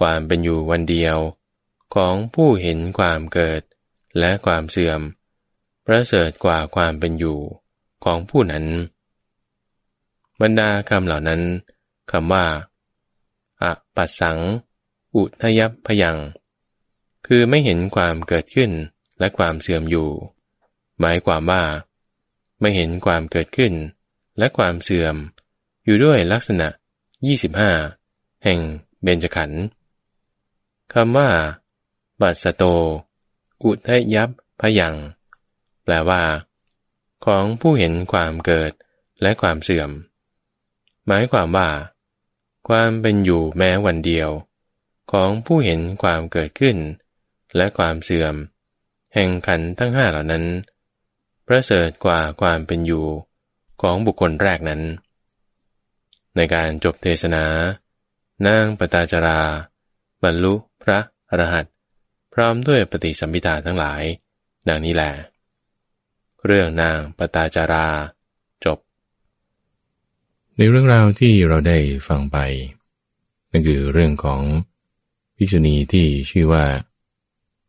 B: ความเป็นอยู่วันเดียว ของผู้เห็นความเกิดและความเสื่อม ประเสริฐกว่าความเป็นอยู่ ของผู้นั้น บรรดาคำเหล่านั้นคำว่าอะปัสสัง อุทยับพยัง คือไม่เห็นความเกิดขึ้นและความเสื่อมอยู่ หมายความว่า ไม่เห็นความเกิดขึ้นและความเสื่อม อยู่ด้วยลักษณะ 25 แห่งเบญจขันธ์คำว่าบัสโต อุทยับพยัง แปลว่า ของผู้เห็นความเกิดและความเสื่อม หมายความว่า ความเป็นอยู่แม้วันเดียว ของผู้เห็นความเกิดขึ้น และความเสื่อม แห่งขันทั้งห้าเหล่านั้น ประเสริฐกว่าความเป็นอยู่ของบุคคลแรกนั้น ในการจบเทศนานางปตาจรา บรรลุพระอรหันต์พร้อมด้วยปฏิสัมพิทาทั้งหลาย ดังนี้แหละ เรื่องนางปตาจารา จบ
A: ในเรื่องราวที่เราได้ฟังไป นั่นคือเรื่องของภิกษุณีที่ชื่อว่า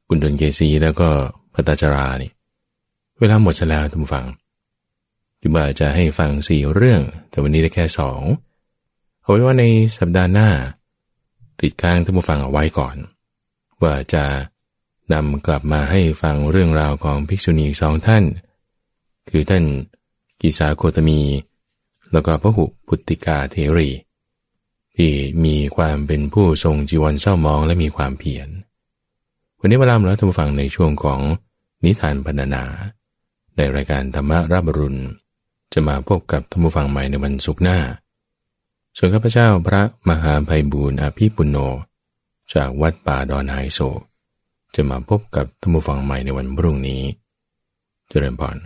A: กุณฑลเกษีแล้วก็พัตจารานี่เวลาหมดแล้วทุกฝังจุบาจะให้ฟังสี่เรื่อง แต่วันนี้ได้แค่สองเอาไว้ว่าในสัปดาห์หน้า ติดค้างท่านผู้ฟังเอาไว้ก่อน ว่าจะนำกลับมาให้ฟังเรื่องราวของภิกษุณีสองท่าน คือท่านกิสาโคตมี แล้วก็พระหุพุติกาเทรี ที่มีความเป็นผู้ทรงจีวรเศร้ามองและมีความเพียรวันนี้เวลาเราท่านฟังในช่วงของนิทานบรรณนาในรายการธรรมรับรุณ จะมาพบกับท่านผู้ฟังใหม่ในวันศุกร์หน้า ส่วนข้าพเจ้าพระมหาภัยบูรณ์อภิปุโน จากวัดป่าดอนไฮโซจะมาพบกับท่านผู้ฟังใหม่ในวันพรุ่งนี้ เจริญพร